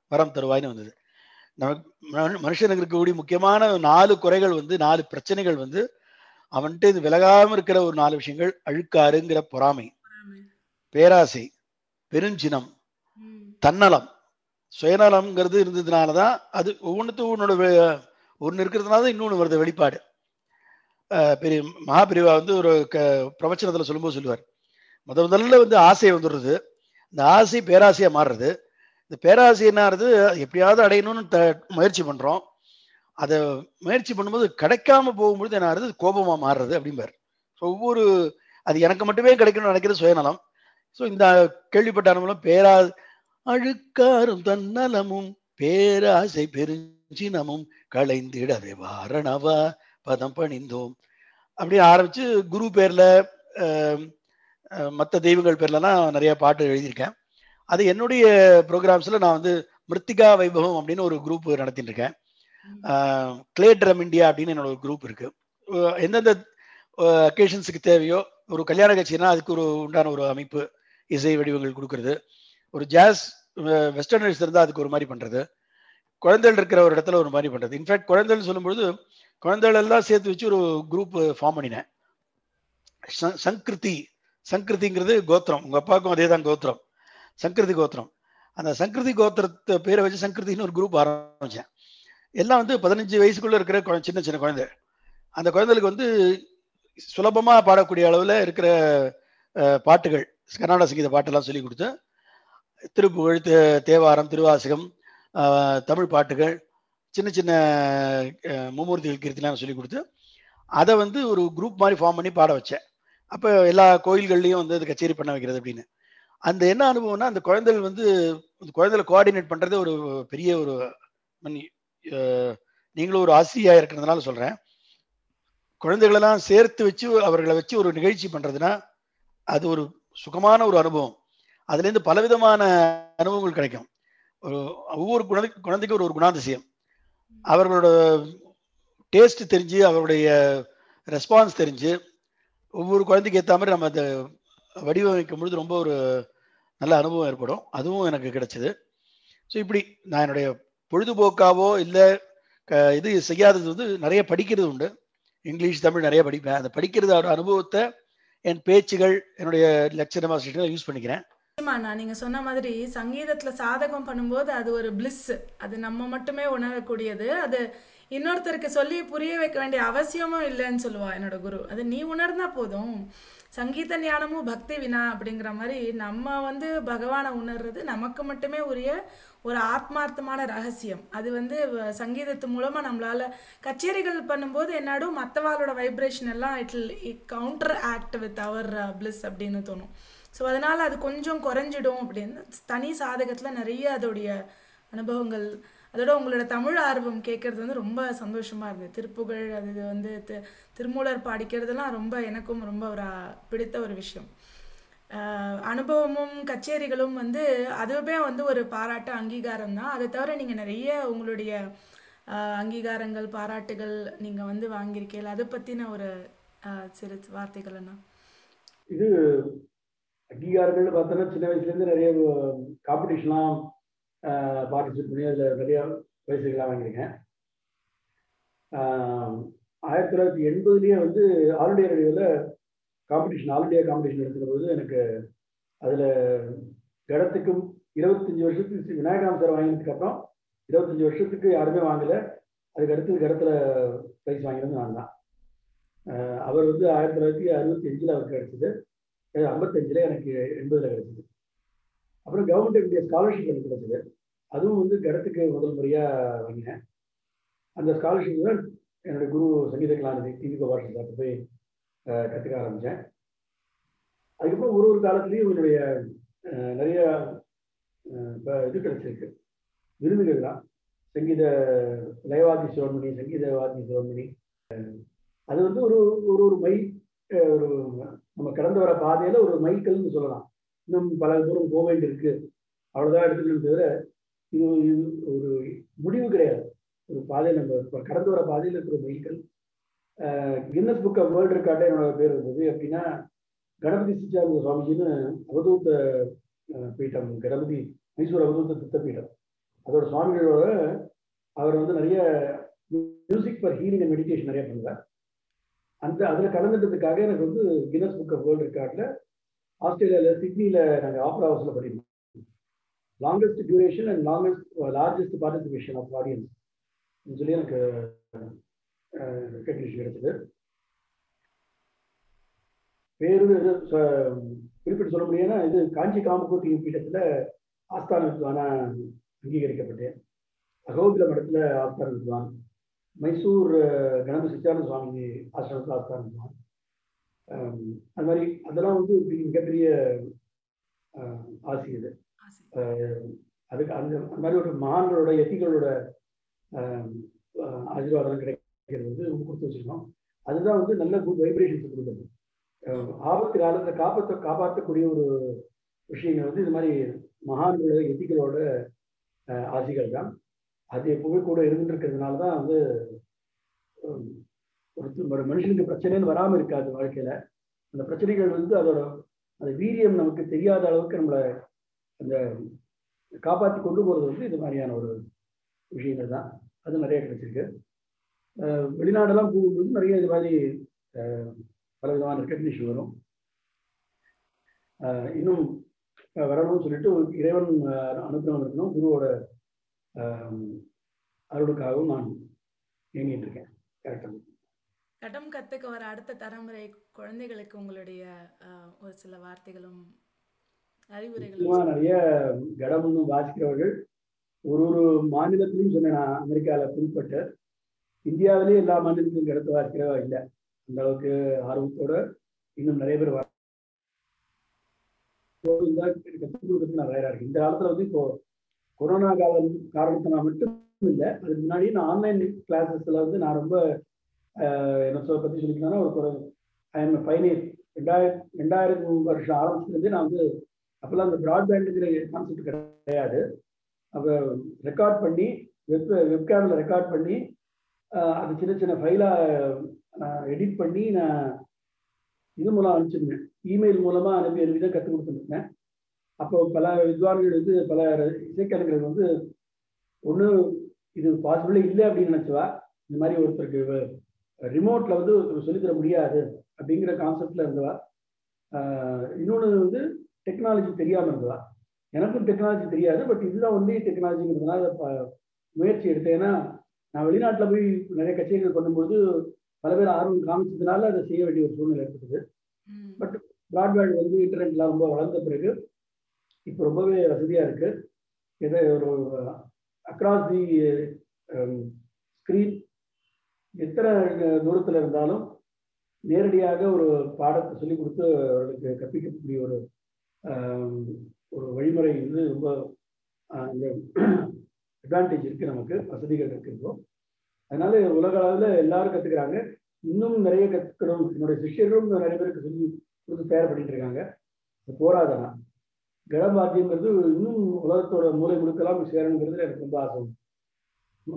வரம் தருவாய்னு வந்தது. நமக்கு மனுஷனுக்கு இருக்கக்கூடிய முக்கியமான நாலு குறைகள் வந்து நாலு பிரச்சனைகள் வந்து அவன்கிட்ட இது விலகாம இருக்கிற ஒரு நாலு விஷயங்கள் அழுக்காருங்கிற பொறாமை. பேராசை பெருஞ்சினம். தன்னலம். சுயநலம்ங்கிறது இருந்ததுனால தான் அது ஒவ்வொன்றுத்தும் உன்னோட வெ- ஒண்ணு இருக்கிறதுனால தான் இன்னொன்று வருது வெளிப்பாடு. பெரிய மகாபிரிவா வந்து ஒரு க பிரவச்சனத்துல சொல்லும்போது சொல்லுவார். முத முதல்ல வந்து ஆசை வந்துடுறது. இந்த ஆசை பேராசையா மாறுறது. இந்த பேராசை என்ன ஆகுது எப்படியாவது அடையணும்னு த முயற்சி பண்றோம். அதை முயற்சி பண்ணும்போது கிடைக்காம போகும்பொழுது என்ன ஆகுது? கோபமா மாறுறது அப்படிம்பார். ஸோ ஒவ்வொரு அது எனக்கு மட்டுமே கிடைக்கணும்னு நினைக்கிறது சுயநலம். ஸோ இந்த கேள்விப்பட்ட அனுபவம் பேரா அழுக்காரும் தன்னலமும் பேராசை பெருஞ்சினமும் களைந்திடவே வாரணவா பதம் பணிந்தோம். அப்படின்னு ஆரம்பிச்சு குரு பேர்ல மற்ற தெய்வங்கள் பேர்லலாம் நிறைய பாட்டு எழுதியிருக்கேன். அது என்னுடைய ப்ரோக்ராம்ஸ்ல நான் வந்து மிருத்திகா வைபவம் அப்படின்னு ஒரு குரூப் நடத்திட்டு இருக்கேன் கிளே ட்ரம் இந்தியா அப்படின்னு என்னோட ஒரு குரூப் இருக்கு. எந்தெந்த அக்கேஷன்ஸுக்கு தேவையோ ஒரு கல்யாண கட்சினா அதுக்கு ஒரு உண்டான ஒரு அமைப்பு. இசை வடிவங்கள் கொடுக்கறது. ஒரு ஜாஸ் வெஸ்டர்னர்ஸ் இருந்தால் அதுக்கு ஒரு மாதிரி பண்ணுறது குழந்தைகள் இருக்கிற ஒரு இடத்துல ஒரு மாதிரி பண்ணுறது இன்ஃபேக்ட் குழந்தைகள் சொல்லும்பொழுது குழந்தைகள் எல்லாம் சேர்த்து வச்சு ஒரு குரூப் ஃபார்ம் பண்ணினேன். ச- சங்கிருதி சங்கிருதிங்கிறது கோத்திரம். உங்கள் அப்பாவுக்கும் அதே தான் கோத்திரம். சங்கிருதி கோத்திரம். அந்த சங்கிருதி கோத்திரத்தை பேரை வச்சு சங்கிருதின்னு ஒரு குரூப் ஆரம்பித்தேன் எல்லாம் வந்து பதினஞ்சு வயசுக்குள்ளே இருக்கிற சின்ன சின்ன குழந்தை அந்த குழந்தைகளுக்கு வந்து சுலபமாக பாடக்கூடிய அளவில் இருக்கிற பாட்டுகள். கர்நாடக சங்கீத பாட்டெல்லாம் சொல்லி கொடுத்து திருப்புகழ் தே- தேவாரம் திருவாசகம் தமிழ் பாட்டுகள் சின்ன சின்ன மும்மூர்த்திகள் கீர்த்திலாம் சொல்லி கொடுத்து அதை வந்து ஒரு குரூப் மாதிரி ஃபார்ம் பண்ணி பாட வச்சேன். அப்போ எல்லா கோயில்கள்லையும் வந்து அது கச்சேரி பண்ண வைக்கிறது அப்படின்னு. அந்த என்ன அனுபவம்னா அந்த குழந்தைகள் வந்து அந்த குழந்தைகளை கோஆர்டினேட் பண்ணுறதே ஒரு பெரிய ஒரு நீங்களும் ஒரு ஆசிரியாக இருக்கிறதுனால சொல்கிறேன் குழந்தைகளெல்லாம் சேர்த்து வச்சு அவர்களை வச்சு ஒரு நிகழ்ச்சி பண்ணுறதுனா அது ஒரு சுகமான ஒரு அனுபவம். அதுலேருந்து பலவிதமான அனுபவங்கள் கிடைக்கும். ஒரு ஒவ்வொரு குழந்தை குழந்தைக்கும் ஒரு ஒரு குணாதிசயம். அவர்களோட டேஸ்ட் தெரிஞ்சு அவருடைய ரெஸ்பான்ஸ் தெரிஞ்சு ஒவ்வொரு குழந்தைக்கு ஏற்ற மாதிரி நம்ம அதை வடிவமைக்கும் பொழுது ரொம்ப ஒரு நல்ல அனுபவம் ஏற்படும். அதுவும் எனக்கு கிடைச்சது. ஸோ இப்படி நான் என்னுடைய பொழுதுபோக்காவோ இல்லை இது செய்யாதது வந்து நிறைய படிக்கிறது உண்டு. இங்கிலீஷ் தமிழ் நிறைய படிப்பேன். அந்த படிக்கிறதோட அனுபவத்தை என் பேச்சுகள் என்னுடைய லெக்சர் டெமாஸ்ட்ரேஷன் யூஸ் பண்ணிக்கிறேன். நிச்சயமா நீங்க சொன்ன மாதிரி சங்கீதத்துல சாதகம் பண்ணும்போது அது ஒரு பிளிஸ் அது நம்ம மட்டுமே உணரக்கூடியது. அது இன்னொருத்தருக்கு சொல்லி புரிய வைக்க வேண்டிய அவசியமும் இல்லைன்னு சொல்லுவா என்னோட குரு. அது நீ உணர்ந்தா போதும். சங்கீத ஞானமும் பக்தி வினா அப்படிங்கிற மாதிரி நம்ம வந்து பகவானை உணர்றது நமக்கு மட்டுமே உரிய ஒரு ஆத்மார்த்தமான ரகசியம். அது வந்து வ- சங்கீதத்து மூலமாக நம்மளால் கச்சேரிகள் பண்ணும்போது என்னாடும் மற்றவாளோட வைப்ரேஷன் எல்லாம் it counteract with our bliss அப்படின்னு தோணும். ஸோ அதனால் அது கொஞ்சம் குறைஞ்சிடும் அப்படின்னு தனி சாதகத்தில் நிறைய அதோடைய அனுபவங்கள் அதோட உங்களோட தமிழ் ஆர்வம் கேட்கறது வந்து ரொம்ப சந்தோஷமாக இருந்தது. திருப்புகழ் அது இது வந்து தி- திருமூலர் பாடிக்கிறதெல்லாம் ரொம்ப எனக்கும் ரொம்ப ஒரு பிடித்த ஒரு விஷயம். அனுபவமும் கச்சேரிகளும் வந்து அதுவுமே வந்து ஒரு பாராட்டு அங்கீகாரம் தான். அதை தவிர நீங்கள் நிறைய உங்களுடைய அங்கீகாரங்கள் பாராட்டுகள் நீங்கள் வந்து வாங்கியிருக்கீங்க அதை பற்றின ஒரு சிறு வார்த்தைகள் என்ன? இது அங்கீகாரங்கள்னு பார்த்தோன்னா சின்ன வயசுலேருந்து நிறைய காம்படிஷன்லாம் பார்ட்டிசிபேட் பண்ணி அதில் நிறைய பரிசுகள்லாம் வாங்கியிருக்கேன். ஆயிரத்தி தொள்ளாயிரத்தி எண்பதுலேயே வந்து ஆல் ரேடியோவில் காம்படிஷன் ஆல் இண்டியா காம்படிஷன் எடுத்துக்கிற போது எனக்கு அதில் இடத்துக்கும் இருபத்தஞ்சி வருஷத்துக்கு விநாயகராம் சார் வாங்கினதுக்கு அப்புறம் இருபத்தஞ்சி வருஷத்துக்கு யாருமே வாங்கலை. அதுக்கு அடுத்து கடத்தில் ப்ரைஸ் வாங்கினது நான் தான். அவர் வந்து ஆயிரத்தி தொள்ளாயிரத்தி அறுபத்தி அஞ்சில் அவருக்கு கிடைச்சிது. ஐம்பத்தஞ்சில் எனக்கு எண்பதில் கிடைச்சிது. அப்புறம் கவர்மெண்ட் ஆஃப் இந்தியா ஸ்காலர்ஷிப் எனக்கு கிடைச்சிது. அதுவும் வந்து கிடத்துக்கு முதல் முறையாக வாங்கினேன். அந்த ஸ்காலர்ஷிப் தான் என்னுடைய குரு சங்கீத கலாநிதி டிவி கோபாலன் சார் போய் கற்றுக்க ஆரம்பித்தேன் அதுக்கப்புறம் ஒரு ஒரு காலத்துலேயும் என்னுடைய நிறைய இது கிடைச்சிருக்கு. விருதுகள் தான். சங்கீத லயவாதி சிவன்மணி சங்கீத வாதி சிவன்மணி அது வந்து ஒரு ஒரு ஒரு மை ஒரு நம்ம கடந்து வர பாதையில ஒரு மைக்கல்னு சொல்லலாம். இன்னும் பல தூரம் போக வேண்டியிருக்கு. அவ்வளோதான் எடுத்துக்கணும் தவிர இது இது ஒரு முடிவு கிடையாது. ஒரு பாதையில் நம்ம கடந்து வர பாதையில் இருக்கிற மைக்கல் கின்னஸ் புக் ஆஃப் வேர்ல்டு ரெக்கார்டே என்னோட பேர் இருந்தது. எப்படின்னா கணபதி சிச்சானந்த சுவாமிஜின்னு அவதூத்த பீட்டம். கணபதி மைசூர் அவதூத்த சித்த பீட்டம் அதோட சுவாமிகளோட அவர் வந்து நிறைய music for healing and meditation நிறைய பண்ணுவார். அந்த அதில் கலந்துட்டதுக்காக எனக்கு வந்து கின்னஸ் புக் ஆஃப் வேர்ல்டு ரெக்கார்டில் ஆஸ்திரேலியாவில் சிட்னியில் நாங்கள் ஆப்ரா ஹவுஸில் படிப்போம். Longest duration and longest largest participation of audience சொல்லி எனக்கு பேரு இது ச- குறிப்பிட்டு சொல்ல முடியும்னா இது காஞ்சி காமகோட்டி பீடத்தில் ஆஸ்தான வித்வான அங்கீகரிக்கப்பட்டேன் அகோபில மடத்தில் ஆஸ்தான வித்வான் மைசூர் கணபதி சித்தானந்த சுவாமி ஆசிரமத்தில் ஆஸ்தான வித்வான் அது மாதிரி அதெல்லாம் வந்து மிகப்பெரிய ஆசி இது. அதுக்கு அந்த அந்த மாதிரி ஒரு மகான்களோட எத்திகளோட ஆசீர்வாதம் கிடைக்கிறது வந்து ரொம்ப கொடுத்து வச்சிருக்கோம். அதுதான் வந்து நல்ல குட் வைப்ரேஷன்ஸ் கொடுக்குறது ஆபத்து காலத்தில் காப்பாற்ற காப்பாற்றக்கூடிய ஒரு விஷயங்கள் வந்து இது மாதிரி மகான்களோட எத்திகளோட ஆசைகள் தான். அது எப்பவுமே கூட இருந்துருக்கிறதுனால தான் வந்து ஒரு ஒரு மனுஷனுக்கு பிரச்சனைன்னு வராமல் இருக்காது வாழ்க்கையில. அந்த பிரச்சனைகள் வந்து அதோட அந்த வீரியம் நமக்கு தெரியாத அளவுக்கு நம்மளை அந்த காப்பாற்றி கொண்டு போகிறது வந்து இது மாதிரியான ஒரு விஷயங்கள் தான். அது நிறைய கிடைச்சிருக்கு. வெளிநாடெல்லாம் போகும்போது நிறைய இது மாதிரி பல விதமான ரெக்கக்னிஷன் வரும். இன்னும் வரணும்னு சொல்லிட்டு இறைவன் அனுகிரகம் இருக்கணும். குருவோட அருளுக்காகவும் நான் இயங்கிட்டு இருக்கேன். கரெக்டாக. கடம் கத்துக்க வர அடுத்த தலைமுறை குழந்தைகளுக்கு உங்களுடைய ஒரு சில வார்த்தைகளும் அறிவுரைகளும் நிறைய கடம்னு வாசிக்கிறவர்கள் ஒரு ஒரு மாநிலத்திலையும் சொன்னேன் நான் அமெரிக்காவில் பின்பற்ற இந்தியாவிலேயே எல்லா மாநிலத்திலும் எடுத்து வாசிக்கிறவா இல்லை. அந்த அளவுக்கு ஆர்வத்தோட இன்னும் நிறைய பேர் வா- கற்றுக் கொடுக்கறதுக்கு நான் தயாரா இந்த காலத்துல வந்து இப்போ கொரோனா காலம் காரணத்தினால் மட்டும் இல்லை அதுக்கு முன்னாடி நான் ஆன்லைன் கிளாஸஸ்ல வந்து நான் ரொம்ப என்ன சொல்ல பத்தி சொல்லிக்கிறேன்னா ஒரு ஐ எம் பைனியர் ரெண்டாயிரம் ரெண்டாயிரம் வருஷம் ஆரம்பிச்சிருந்து நான் வந்து அப்போல்லாம் அந்த ப்ராட்பேண்டுங்கிற கான்செப்ட் கிடையாது. அப்போ ரெக்கார்ட் பண்ணி வெப் வெப்கேமில் ரெக்கார்ட் பண்ணி அது சின்ன சின்ன ஃபைலாக எடிட் பண்ணி நான் இது மூலம் அனுப்பிச்சிருந்தேன். இமெயில் மூலமாக அனுப்பி அனுப்பி தான் கற்றுக் கொடுத்துருந்தேன். அப்போ பல வித்வான்கள் வந்து பல இசைக்கலைஞர்கள் வந்து ஒன்று இது பாசிபிளே இல்லை அப்படின்னு நினச்சவா? இந்த மாதிரி ஒருத்தருக்கு ரிமோட்டில் வந்து ஒருத்தருக்கு சொல்லித்தர முடியாது அப்படிங்கிற கான்செப்டில் இருந்தவா? இன்னொன்று வந்து டெக்னாலஜி தெரியாமல் இருந்ததா எனக்கும் டெக்னாலஜி தெரியாது பட் இதுதான் ஒன்லி டெக்னாலஜிங்கிறதுனால ப- முயற்சி எடுத்தேன்னா நான் வெளிநாட்டில் போய் நிறைய கச்சேரிகள் பண்ணும்போது பல பேர் ஆர்வம் காமிச்சதுனால அதை செய்ய வேண்டிய ஒரு சூழ்நிலை ஏற்பட்டது. பட் ப்ராட்பேண்ட் வந்து இன்டர்நெட்லாம் ரொம்ப வளர்ந்த பிறகு இப்போ ரொம்பவே வசதியாக இருக்கு எதை ஒரு அக்ராஸ் தி ஸ்க்ரீன் எத்தனை தூரத்தில் இருந்தாலும் நேரடியாக ஒரு பாடத்தை சொல்லிக் கொடுத்து அவர்களுக்கு கற்பிக்கக்கூடிய ஒரு ஒரு வழிமுறை வந்து ரொம்ப இந்த அட்வான்டேஜ் இருக்குது நமக்கு வசதிகள் இருக்கு அதனால உலக அளவில் எல்லாரும் கற்றுக்கிறாங்க இன்னும் நிறைய கற்றுக்கணும் என்னுடைய சிஷ்யர்களும் நிறைய பேருக்கு சொல்லி கொடுத்து தயார் பண்ணிட்டு இருக்காங்க. போராதனா கடம்பாத்தியங்கிறது இன்னும் உலகத்தோட மூலை முழுக்கெல்லாம் சேரணுங்கிறதுல எனக்கு ரொம்ப ஆசை.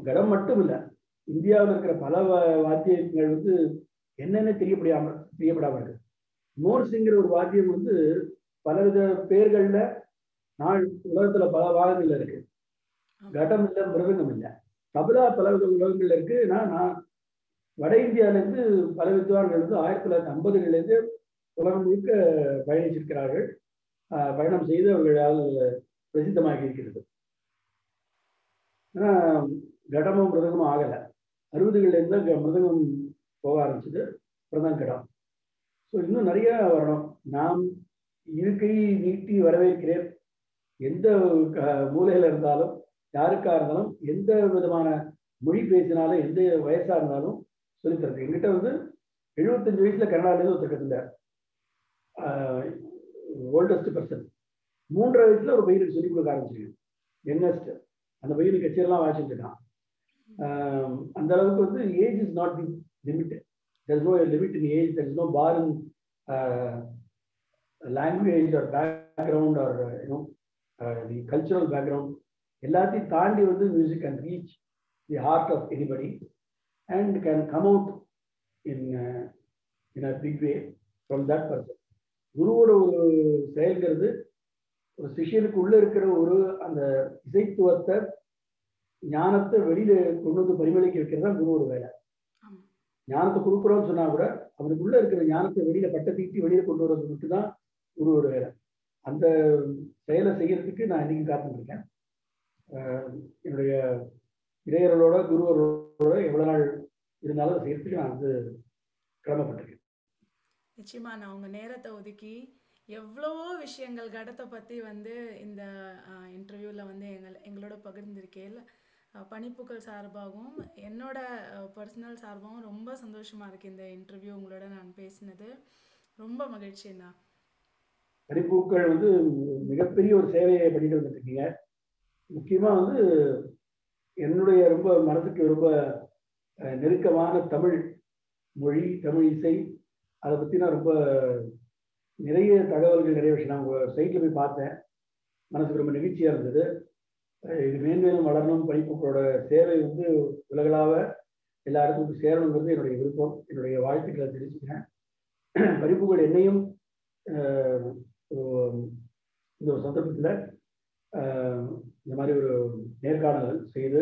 கடம் மட்டும் இல்லை இந்தியாவில் இருக்கிற பல வாத்தியங்கள் வந்து என்னென்ன தெரியப்படாமல் தெரியப்படாமல் இருக்கு. மோர்ஸுங்கிற ஒரு வாத்தியம் வந்து பலவித பேர்களில் நாள் உலகத்தில் பல பாகங்களில் இருக்கு. கடம் இல்லை மிருதங்கம் இல்லை தபலா பலவித உலகங்கள்ல இருக்கு. நான் நான் வட இந்தியால இருந்து பல வித்வான்கள் வந்து ஆயிரத்தி தொள்ளாயிரத்தி ஐம்பதுகளிலேருந்து உலகம் முழுக்க பயணிச்சிருக்கிறார்கள். பயணம் செய்து அவர்களால் பிரசித்தமாகி இருக்கிறது ஆனா கடமும் மிருதங்கமும் ஆகலை. அறுபதுகள்ல இருந்து தான் மிருதங்கம் போக ஆரம்பிச்சது. அப்புறம் கடம். ஸோ இன்னும் நிறைய வரணும். நாம் இருக்கை நீட்டி வரவேற்கிறேன். எந்த க- இருந்தாலும் யாருக்கா இருந்தாலும் எந்த விதமான மொழி பேசினாலும் எந்த வயசா இருந்தாலும் சொல்லித்தரது எங்கிட்ட வந்து எழுபத்தஞ்சு வயசுல கனடாலேருந்து ஒருத்தர் கத்துட்டார் ஓல்டஸ்ட் பர்சன் மூன்றரை வயசுல ஒரு பையனுக்கு சொல்லிக் கொடுக்க ஆரம்பிச்சிருக்கேன் யங்கஸ்ட் அந்த பையனுக்கு கச்சேரிலாம் வாசிச்சுட்டு இருக்கான். அந்த அளவுக்கு வந்து age is not the limit there's no limit in age there is no bar in or background or background or uh, you எல்லாத்தையும் தாண்டி வந்து music can reach the heart of anybody and can come out in in a big way from that person குருவோட ஒரு செயல்கிறது ஒரு சிஷியனுக்கு உள்ள இருக்கிற ஒரு அந்த இசைத்துவத்தை ஞானத்தை வெளியில கொண்டு வந்து பரிமளிக்க வைக்கிறது தான் குருவோட வேலை. ஞானத்தை கொடுக்குறோம்னு சொன்னா கூட அவனுக்குள்ள இருக்கிற ஞானத்தை வெளியில பட்ட தீட்டி வெளியில கொண்டு வர்றது மட்டும் தான் குருவோட வேலை. அந்த செயலை செய்யறதுக்கு நான் இன்னைக்கு காத்துட்டு இருக்கேன். என்னுடைய இடையர்களோட குருவர்களோட எவ்வளவு நாள் இருந்தாலும் அதை செய்யறதுக்கு நான் வந்து கடமைப்பட்டிருக்கேன். நிச்சயமா நான் உங்க நேரத்தை ஒதுக்கி எவ்வளவோ விஷயங்கள் கடத்தை பத்தி வந்து இந்த இன்டர்வியூல வந்து எங்கள் எங்களோட பகிர்ந்திருக்கேன். பனிப்புக்கள் சார்பாகவும் என்னோட பர்சனல் சார்பாகவும் ரொம்ப சந்தோஷமா இருக்கு இந்த இன்டர்வியூ உங்களோட நான் பேசினது. ரொம்ப மகிழ்ச்சிண்ணா படிப்பூக்கள் வந்து மிகப்பெரிய ஒரு சேவையை பண்ணிட்டு வந்துட்டு இருக்கீங்க முக்கியமாக வந்து என்னுடைய ரொம்ப மனதுக்கு ரொம்ப நெருக்கமான தமிழ் மொழி தமிழ் இசை அதை பற்றி நான் ரொம்ப நிறைய தகவல்கள் நிறைய விஷயம் நான் உங்கள் சைட்டில் போய் பார்த்தேன். மனசுக்கு ரொம்ப நெகிழ்ச்சியாக இருந்தது. இது மேன்மேலும் வளரணும். படிப்புகளோட சேவை வந்து உலகளாவ எல்லாருக்கும் சேரணுங்கிறது என்னுடைய விருப்பம். என்னுடைய வாழ்த்துக்களை தெரிவிச்சுக்கிறேன். படிப்புகள் என்னையும் ஒரு- இந்த ஒரு சந்தர்ப்பத்தில் இந்த மாதிரி ஒரு நேர்காணல் செய்து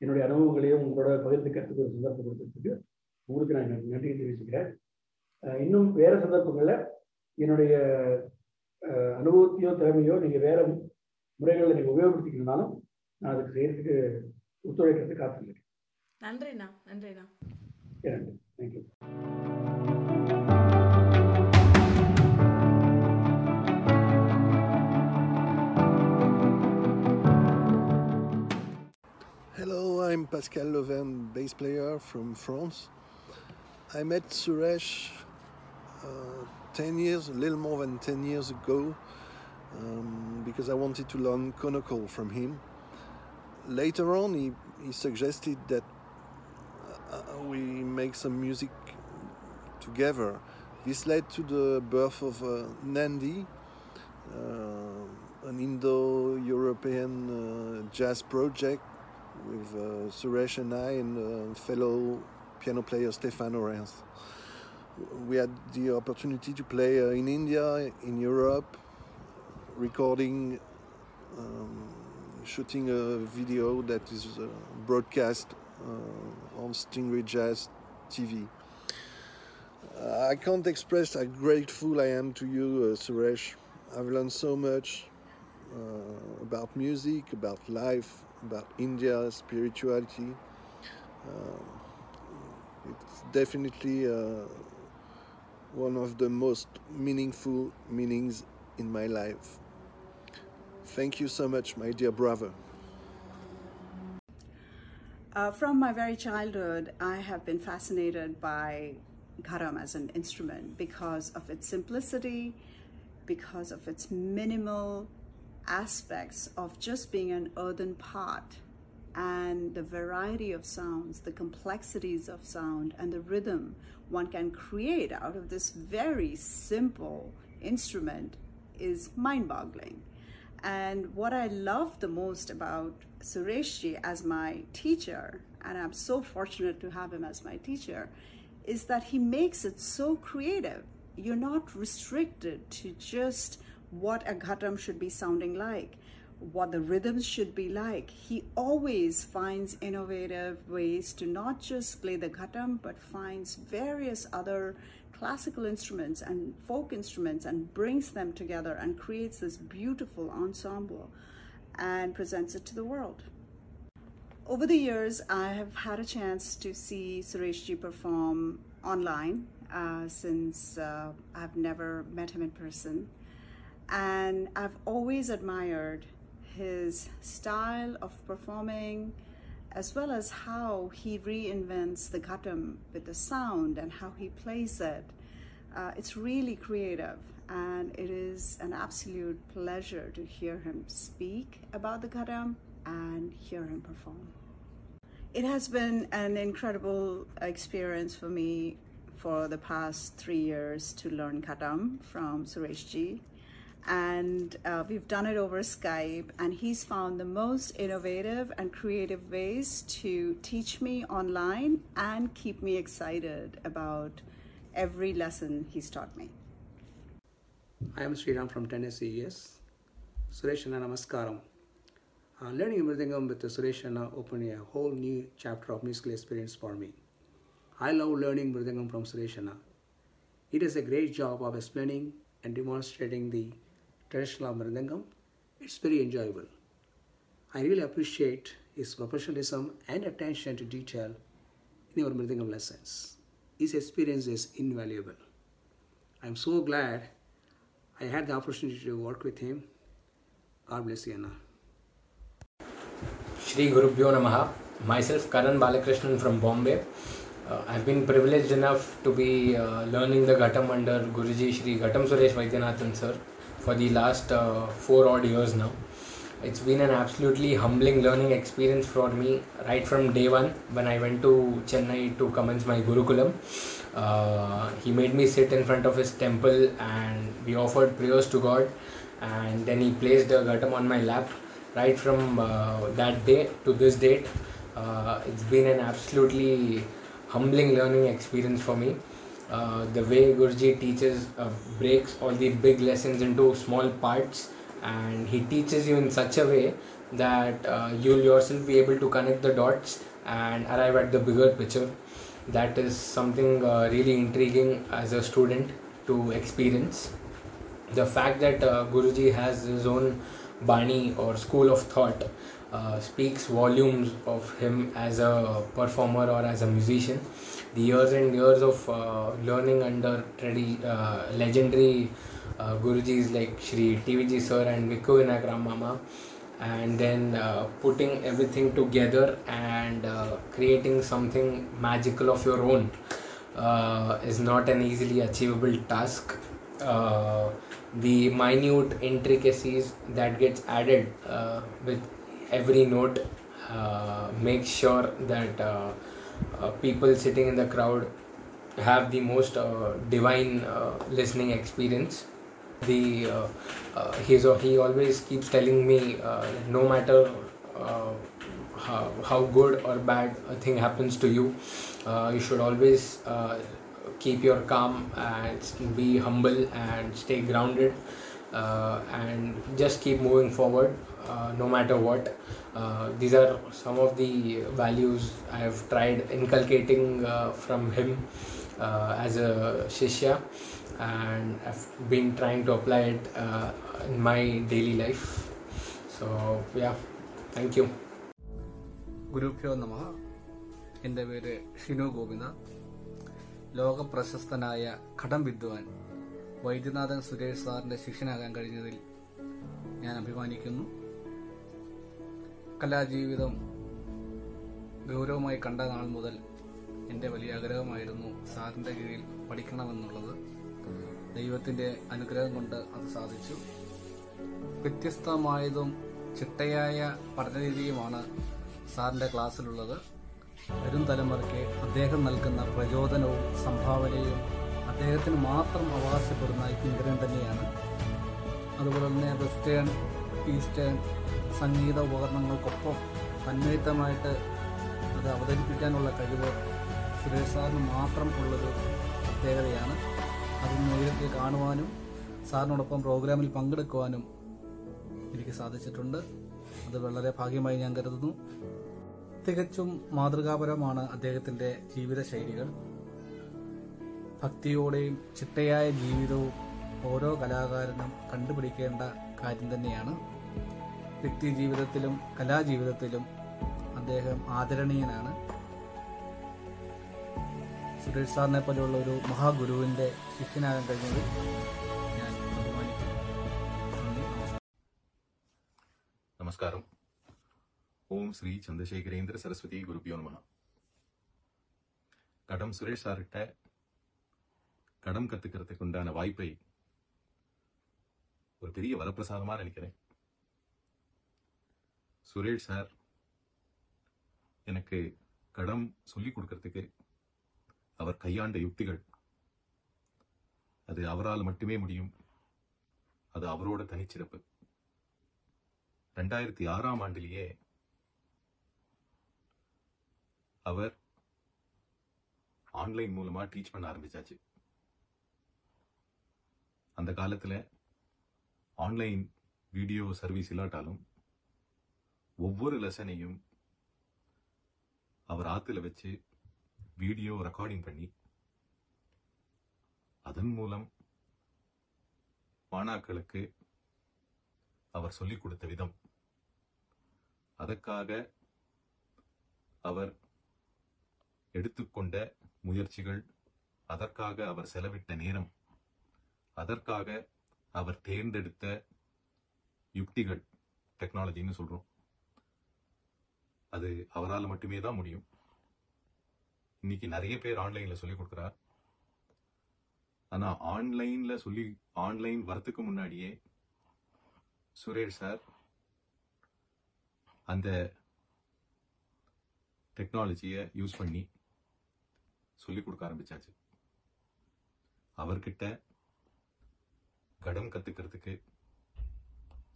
என்னுடைய அனுபவங்களையும் உங்களோட பகிர்ந்துக்கிறதுக்கு ஒரு சந்தர்ப்பம் கொடுத்ததுக்கு உங்களுக்கு நான் நன்றி தெரிவிச்சுக்கிறேன். இன்னும் வேற சந்தர்ப்பங்களில் என்னுடைய அனுபவத்தையோ திறமையோ நீங்கள் வேற முறைகளில் நீங்கள் உபயோகப்படுத்திக்கணும்னாலும் நான் அதுக்கு செய்யறதுக்கு ஒத்துழைக்கிறதுக்கு காத்துருக்கேன் நன்றிண்ணா நன்றிண்ணா. நன்றி. Thank you Hello, I'm Pascal Leven, bass player from France. I met Suresh uh, 10 years, a little more than 10 years ago, um, because I wanted to learn conical from him. Later on, he, he suggested that uh, we make some music together. This led to the birth of uh, Nandi, uh, an Indo European uh, jazz project with uh, Suresh and I and uh, fellow piano player Stefan Orens. We had the opportunity to play uh, in India, in Europe, recording, um, shooting a video that is uh, broadcast uh, on Stingray Jazz TV. I can't express how grateful I am to you, uh, Suresh. I've learned so much about music, about life, about India, spirituality. Um, it's definitely uh, one of the most meaningful meanings in my life. Thank you so much, my dear brother. Uh, from my very childhood, I have been fascinated by gharam as an instrument because of its simplicity, because of its minimal aspects of just being an earthen pot and the variety of sounds, the complexities of sound, and the rhythm one can create out of this very simple instrument is mind boggling. And what I love the most about Sureshji as my teacher, and I'm so fortunate to have him as my teacher, is that he makes it so creative. You're not restricted to just what a ghatam should be sounding like, what the rhythms should be like. He always finds innovative ways to not just play the ghatam, but finds various other classical instruments and folk instruments and brings them together and creates this beautiful ensemble and presents it to the world. Over the years, I have had a chance to see Sureshji perform online uh, since uh, I've never met him in person. And I've always admired his style of performing as well as how he reinvents the ghatam with the sound and how he plays it. Uh, it's really creative and it is an absolute pleasure to hear him speak about the ghatam and hear him perform. It has been an incredible experience for me for the past three years to learn ghatam from Sureshji and uh, we've done it over Skype. And he's found the most innovative and creative ways to teach me online and keep me excited about every lesson he's taught me. I am Sriram from Tennessee, yes. Suresh Anna Namaskaram. Uh, learning Mridangam with Suresh Anna opened a whole new chapter of musical experience for me. I love learning Mridangam from Suresh Anna. He does a great job of explaining and demonstrating the traditional Mridangam. It's very enjoyable. I really appreciate his professionalism and attention to detail in our Mridangam lessons. His experience is invaluable. I'm so glad I had the opportunity to work with him. God bless you, Anna. Shri Gurubhyo Namaha. Myself, Karan Balakrishnan from Bombay. Uh, I've been privileged enough to be uh, learning the Ghatam under Guruji Shri Ghatam Suresh Vaidyanathan sir for the last uh, four odd years now. It's been an absolutely humbling learning experience for me right from day one when I went to Chennai to commence my Gurukulam. Uh, he made me sit in front of his temple and we offered prayers to God and then he placed the Ghatam on my lap. Right from uh, that day to this date, uh, it's been an absolutely humbling learning experience for me. Uh, the way Guruji teaches uh, breaks all the big lessons into small parts and he teaches you in such a way that uh, you'll yourself be able to connect the dots and arrive at the bigger picture. That is something uh, really intriguing as a student to experience. The fact that uh, Guruji has his own Bani or school of thought uh, speaks volumes of him as a performer or as a musician. The years and years of uh, learning under tradi- uh, legendary uh, Gurujis like Shri TVG Sir and Vikku Vinagram Mama, and then uh, putting everything together and uh, creating something magical of your own uh, is not an easily achievable task. The minute intricacies that gets added uh, with every note uh, make sure that uh, uh, people sitting in the crowd have the most uh, divine uh, listening experience. The he's, he always keeps telling me no matter how, how good or bad a thing happens to you you should always keep your calm and be humble and stay grounded uh, and just keep moving forward uh, no matter what uh, these are some of the values i have tried inculcating uh, from him uh, as a shishya and I've been trying to apply it uh, in my daily life. So, yeah, thank you. ഗുരുഭ്യോ നമ എൻ്റെ പേര് ഷിനു ഗോപിനാഥ് ലോക പ്രശസ്തനായ ഘടം വിദ്വാൻ വൈദ്യനാഥൻ സുരേഷ് സാറിന്റെ ശിഷ്യനാകാൻ കഴിഞ്ഞതിൽ ഞാൻ അഭിമാനിക്കുന്നു. കലാജീവിതം ഗൗരവമായി കണ്ട നാൾ മുതൽ എന്റെ വലിയ ആഗ്രഹമായിരുന്നു സാറിന്റെ കീഴിൽ പഠിക്കണമെന്നുള്ളത്. ദൈവത്തിന്റെ അനുഗ്രഹം കൊണ്ട് അത് സാധിച്ചു. വ്യത്യസ്തമായതും ചിട്ടയായ പഠനരീതിയുമാണ് സാറിന്റെ ക്ലാസ്സിലുള്ളത്. വരും തലമുറയ്ക്ക് അദ്ദേഹം നൽകുന്ന പ്രചോദനവും സംഭാവനയും അദ്ദേഹത്തിന് മാത്രം അവകാശപ്പെടുന്ന ഇന്ദ്രൻ തന്നെയാണ്. അതുപോലെ തന്നെ വെസ്റ്റേൺ ഈസ്റ്റേൺ സംഗീത ഉപകരണങ്ങൾക്കൊപ്പം തന്മയത്തമായിട്ട് അത് അവതരിപ്പിക്കാനുള്ള കഴിവ് സുരേഷ് സാറിന് മാത്രം ഉള്ളൊരു പ്രത്യേകതയാണ്. അത് നേരിട്ട് കാണുവാനും സാറിനോടൊപ്പം പ്രോഗ്രാമിൽ പങ്കെടുക്കുവാനും എനിക്ക് സാധിച്ചിട്ടുണ്ട്. അത് വളരെ ഭാഗ്യമായി ഞാൻ കരുതുന്നു. തികച്ചും മാതൃകാപരമാണ് അദ്ദേഹത്തിന്റെ ജീവിത ശൈലികൾ ഭക്തിയോടെയും ചിട്ടയായ ജീവിതവും ഓരോ കലാകാരനും കണ്ടുപിടിക്കേണ്ട കാര്യം തന്നെയാണ്. വ്യക്തി ജീവിതത്തിലും കലാജീവിതത്തിലും അദ്ദേഹം ആദരണീയനാണ്. സുരേഷ് സാറിനെ പോലെയുള്ള ഒരു മഹാഗുരുവിന്റെ ശിഷ്യനാകാൻ കഴിഞ്ഞത് ഞാൻ നമസ്കാരം. ஓம் ஸ்ரீ சந்திரசேகரேந்திர சரஸ்வதி குருபியோ நம. கடம் சுரேஷ் சார்கிட்ட கடம் கத்துக்கிறதுக்கு உண்டான வாய்ப்பை ஒரு பெரிய வரப்பிரசாதமா நினைக்கிறேன். சுரேஷ் சார் எனக்கு கடம் சொல்லிக் கொடுக்கறதுக்கு அவர் கையாண்ட யுக்திகள். அது அவரால் மட்டுமே முடியும். அது அவரோட தனிச்சிறப்பு. ரெண்டாயிரத்தி ஆறாம் ஆண்டிலேயே அவர் ஆன்லைன் மூலமா டீச் பண்ண ஆரம்பிச்சாச்சு. அந்த காலத்துல ஆன்லைன் வீடியோ சர்வீஸ் இல்லாட்டாலும் ஒவ்வொரு லெசனையும் அவர் ஆத்துல வச்சு வீடியோ ரெக்கார்டிங் பண்ணி அதன் மூலம் மாணாக்களுக்கு அவர் சொல்லிக் கொடுத்த விதம். அதற்காக அவர் எடுத்துக்கொண்ட முயற்சிகள் அதற்காக அவர் செலவிட்ட நேரம் அதற்காக அவர் தேர்ந்தெடுத்த யுக்திகள் டெக்னாலஜின்னு சொல்றோம். அது அவரால் மட்டுமே தான் முடியும். இன்னைக்கு நிறைய பேர் ஆன்லைன்ல சொல்லிக் கொடுக்குறார். ஆனா ஆன்லைன்ல சொல்லி ஆன்லைன் வரத்துக்கு முன்னாடியே சுரேஷ் சார் அந்த டெக்னாலஜியை யூஸ் பண்ணி சொல்லிக் கொடுக்க ஆரம்பிச்சாச்சு. அவர்கிட்ட கடம் கத்துக்கிறதுக்கு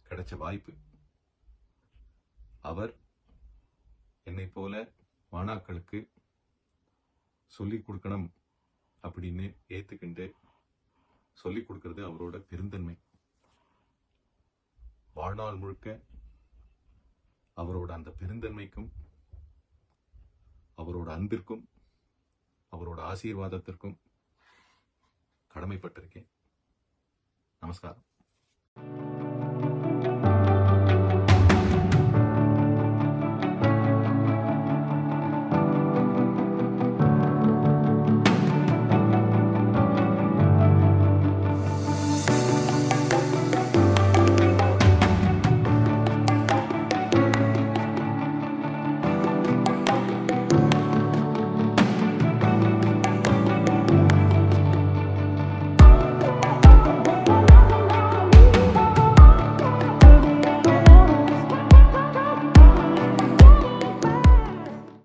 கிடைச்ச வாய்ப்பு. அவர் என்னை போல மாணாக்களுக்கு சொல்லிக் கொடுக்கணும் அப்படின்னு ஏத்துக்கிண்டு சொல்லிக் கொடுக்கறது அவரோட பெருந்தன்மை. வாழ்நாள் முழுக்க அவரோட அந்த பெருந்தன்மைக்கும் அவரோட அன்பிற்கும் அவரோட ஆசீர்வாதத்திற்கும் கடமைப்பட்டிருக்கேன். நமஸ்காரம்.